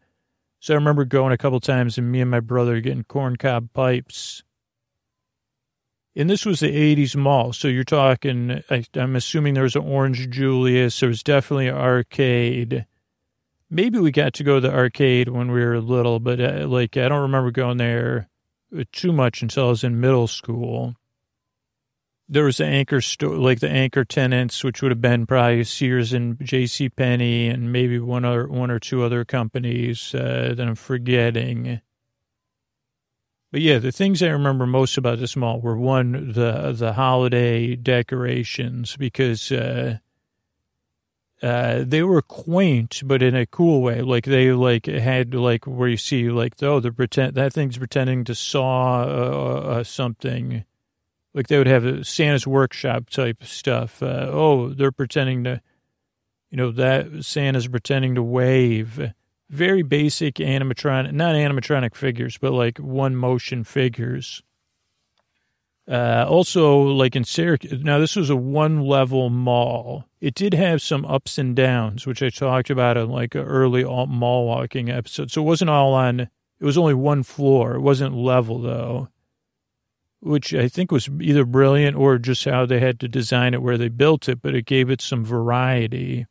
so I remember going a couple times and me and my brother getting corncob pipes. And this was the 80s mall. So you're talking, I, am assuming there was an Orange Julius. There was definitely an arcade. Maybe we got to go to the arcade when we were little, but uh, like I don't remember going there too much until I was in middle school there was the anchor store, like the anchor tenants, which would have been probably Sears and J.C. Penney, and maybe one or one or two other companies uh, that I'm forgetting. But yeah, the things I remember most about this mall were one the the holiday decorations because uh, uh, they were quaint, but in a cool way. Like they like had like where you see like oh the pretend that thing's pretending to saw uh, uh something like they would have a Santa's workshop type stuff. Uh, oh, they're pretending to You know, that Santa's pretending to wave. Very basic animatronic, not animatronic figures, but like one motion figures. Uh, also, like in Syracuse, now this was a one level mall. It did have some ups and downs, which I talked about in like an early mall walking episode. So it wasn't all on, it was only one floor. It wasn't level though, which I think was either brilliant or just how they had to design it where they built it, but it gave it some variety.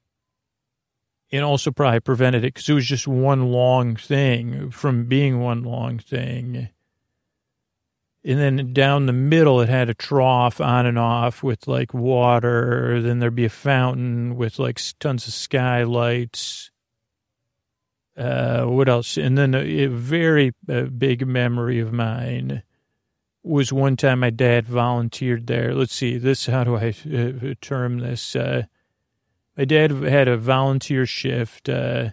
And also probably prevented it because it was just one long thing from being one long thing. And then down the middle it had a trough on and off with like water. Then there'd be a fountain with like tons of skylights. Uh what else? And then a, a very uh, big memory of mine was one time my dad volunteered there. Let's see this how do i uh, term this? Uh my dad had a volunteer shift uh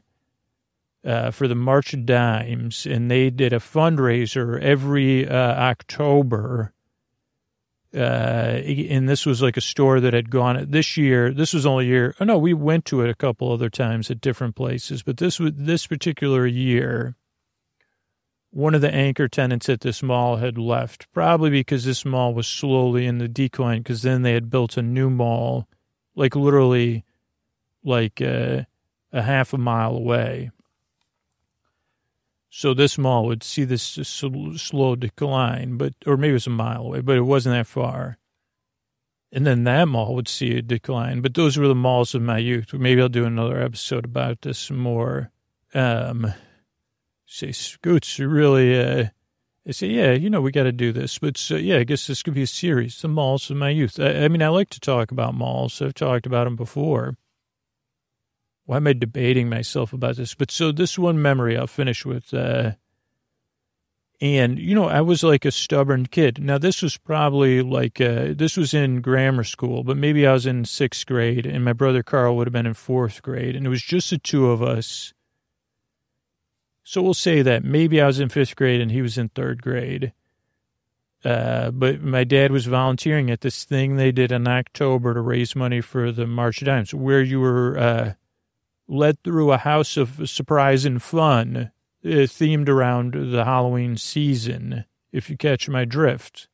uh, for the March of Dimes, and they did a fundraiser every uh, October. Uh, and this was like a store that had gone this year. This was only year. Oh no, we went to it a couple other times at different places, but this was this particular year. One of the anchor tenants at this mall had left, probably because this mall was slowly in the decline. Because then they had built a new mall, like literally, like uh, a half a mile away so this mall would see this slow decline, but or maybe it was a mile away, but it wasn't that far. And then that mall would see a decline. But those were the malls of my youth. Maybe I'll do another episode about this more. Um, say Scoots really. Uh, I say, yeah, you know, we got to do this. But so, yeah, I guess this could be a series. The malls of my youth. I, I mean, I like to talk about malls. I've talked about them before. Why am I debating myself about this? But so this one memory I'll finish with. Uh, and, you know, I was like a stubborn kid. Now, this was probably like, uh, this was in grammar school, but maybe I was in sixth grade and my brother Carl would have been in fourth grade. And it was just the two of us. So we'll say that maybe I was in fifth grade and he was in third grade. Uh, but my dad was volunteering at this thing they did in October to raise money for the March of Dimes, where you were uh, led through a house of surprise and fun uh, themed around the Halloween season, if you catch my drift.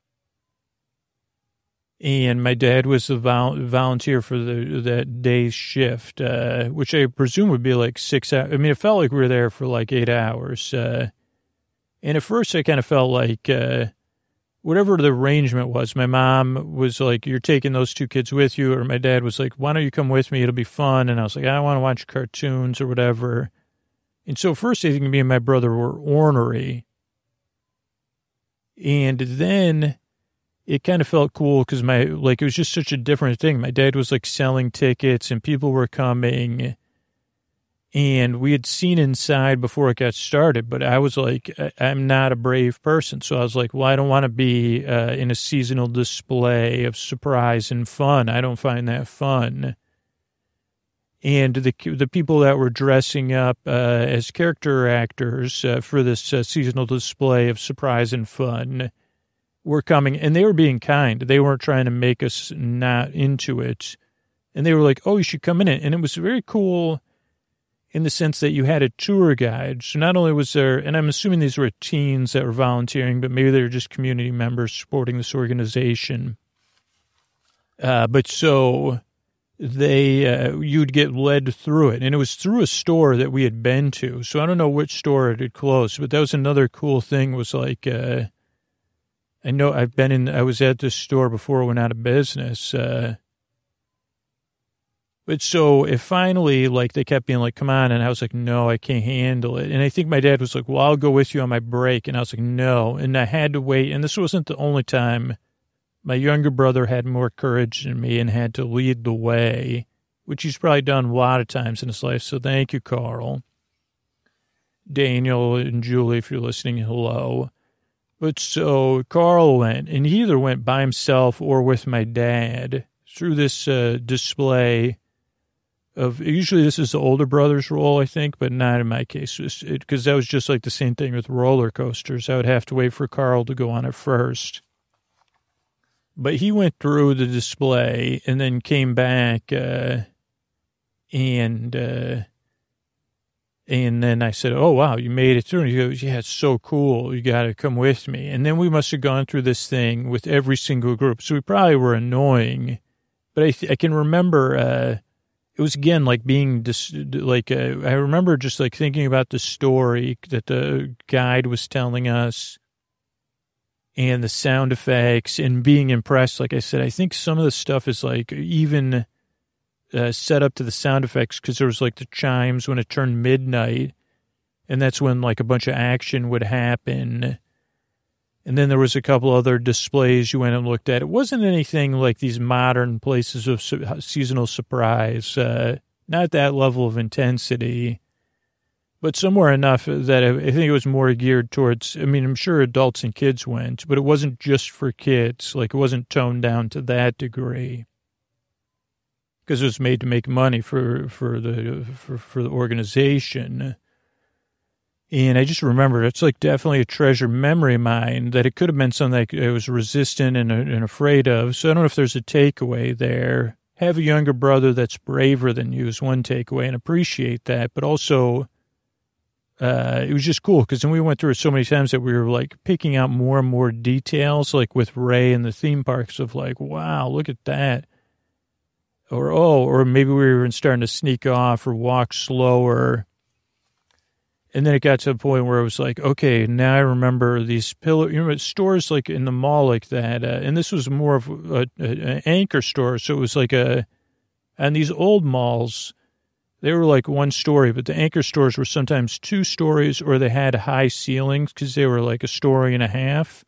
And my dad was the vol- volunteer for the that day's shift, uh, which I presume would be like six hours. I mean, it felt like we were there for like eight hours. Uh, and at first, I kind of felt like uh, whatever the arrangement was, my mom was like, You're taking those two kids with you. Or my dad was like, Why don't you come with me? It'll be fun. And I was like, I want to watch cartoons or whatever. And so first, I think me and my brother were ornery. And then it kind of felt cool because my, like, it was just such a different thing. My dad was like selling tickets and people were coming and we had seen inside before it got started but i was like i'm not a brave person. So i was like well i don't want to be uh, in a seasonal display of surprise and fun. I don't find that fun. And the the people that were dressing up uh, as character actors uh, for this uh, seasonal display of surprise and fun were coming and they were being kind. They weren't trying to make us not into it. And they were like oh you should come in it. And it was very cool in the sense that you had a tour guide. So not only was there, and I'm assuming these were teens that were volunteering, but maybe they were just community members supporting this organization. Uh, but so they, uh, you'd get led through it. And it was through a store that we had been to. So I don't know which store it had closed, but that was another cool thing was like, uh, I know I've been in, I was at this store before it went out of business. But so it finally, like, they kept being like, come on. And I was like, no, I can't handle it. And I think my dad was like, well, I'll go with you on my break. And I was like, no. And I had to wait. And this wasn't the only time my younger brother had more courage than me and had to lead the way, which he's probably done a lot of times in his life. So thank you, Carl. Daniel and Julie, if you're listening, hello. But so Carl went, and he either went by himself or with my dad through this uh, display of usually this is the older brother's role, I think, but not in my case because that was just like the same thing with roller coasters. I would have to wait for Carl to go on it first. But he went through the display and then came back, uh, and uh, and then I said, "Oh wow, you made it through." And he goes, "Yeah, it's so cool. You got to come with me." And then we must have gone through this thing with every single group, so we probably were annoying. But I, I can remember uh, it was again like being dis- like uh, I remember just like thinking about the story that the guide was telling us and the sound effects and being impressed. Like I said, I think some of the stuff is like even uh, set up to the sound effects because there was like the chimes when it turned midnight, and that's when like a bunch of action would happen. And then there was a couple other displays you went and looked at. It wasn't anything like these modern places of su- seasonal surprise, uh, not that level of intensity, but somewhere enough that I think it was more geared towards. I mean, I'm sure adults and kids went, but it wasn't just for kids. Like it wasn't toned down to that degree because it was made to make money for for the for, for the organization. And I just remember it's like definitely a treasure memory of mine that it could have been something that I was resistant and, and afraid of. So I don't know if there's a takeaway there. Have a younger brother that's braver than you is one takeaway and appreciate that. But also, uh, it was just cool because then we went through it so many times that we were like picking out more and more details, like with Ray and the theme parks of like, wow, look at that or oh, or maybe we were starting to sneak off or walk slower. And then it got to a point where it was like, okay, now I remember these pillow, you know, stores like in the mall like that. Uh, and this was more of an anchor store. So it was like a, and these old malls, they were like one story, but the anchor stores were sometimes two stories or they had high ceilings because they were like a story and a half.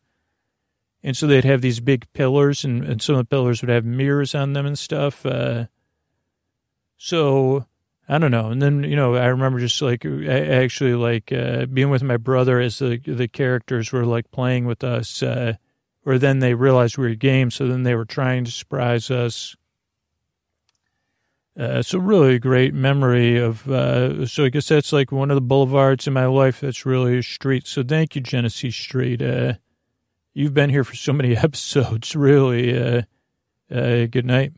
And so they'd have these big pillars, and, and some of the pillars would have mirrors on them and stuff. Uh, so I don't know. And then, you know, I remember just like actually like uh, being with my brother as the, the characters were like playing with us, uh, or then they realized we were game. So then they were trying to surprise us. Uh, a really great memory of, uh, so I guess that's like one of the boulevards in my life. That's really a street. So thank you, Genesee Street. Uh, You've been here for so many <laughs> episodes. Really, uh, uh, good night.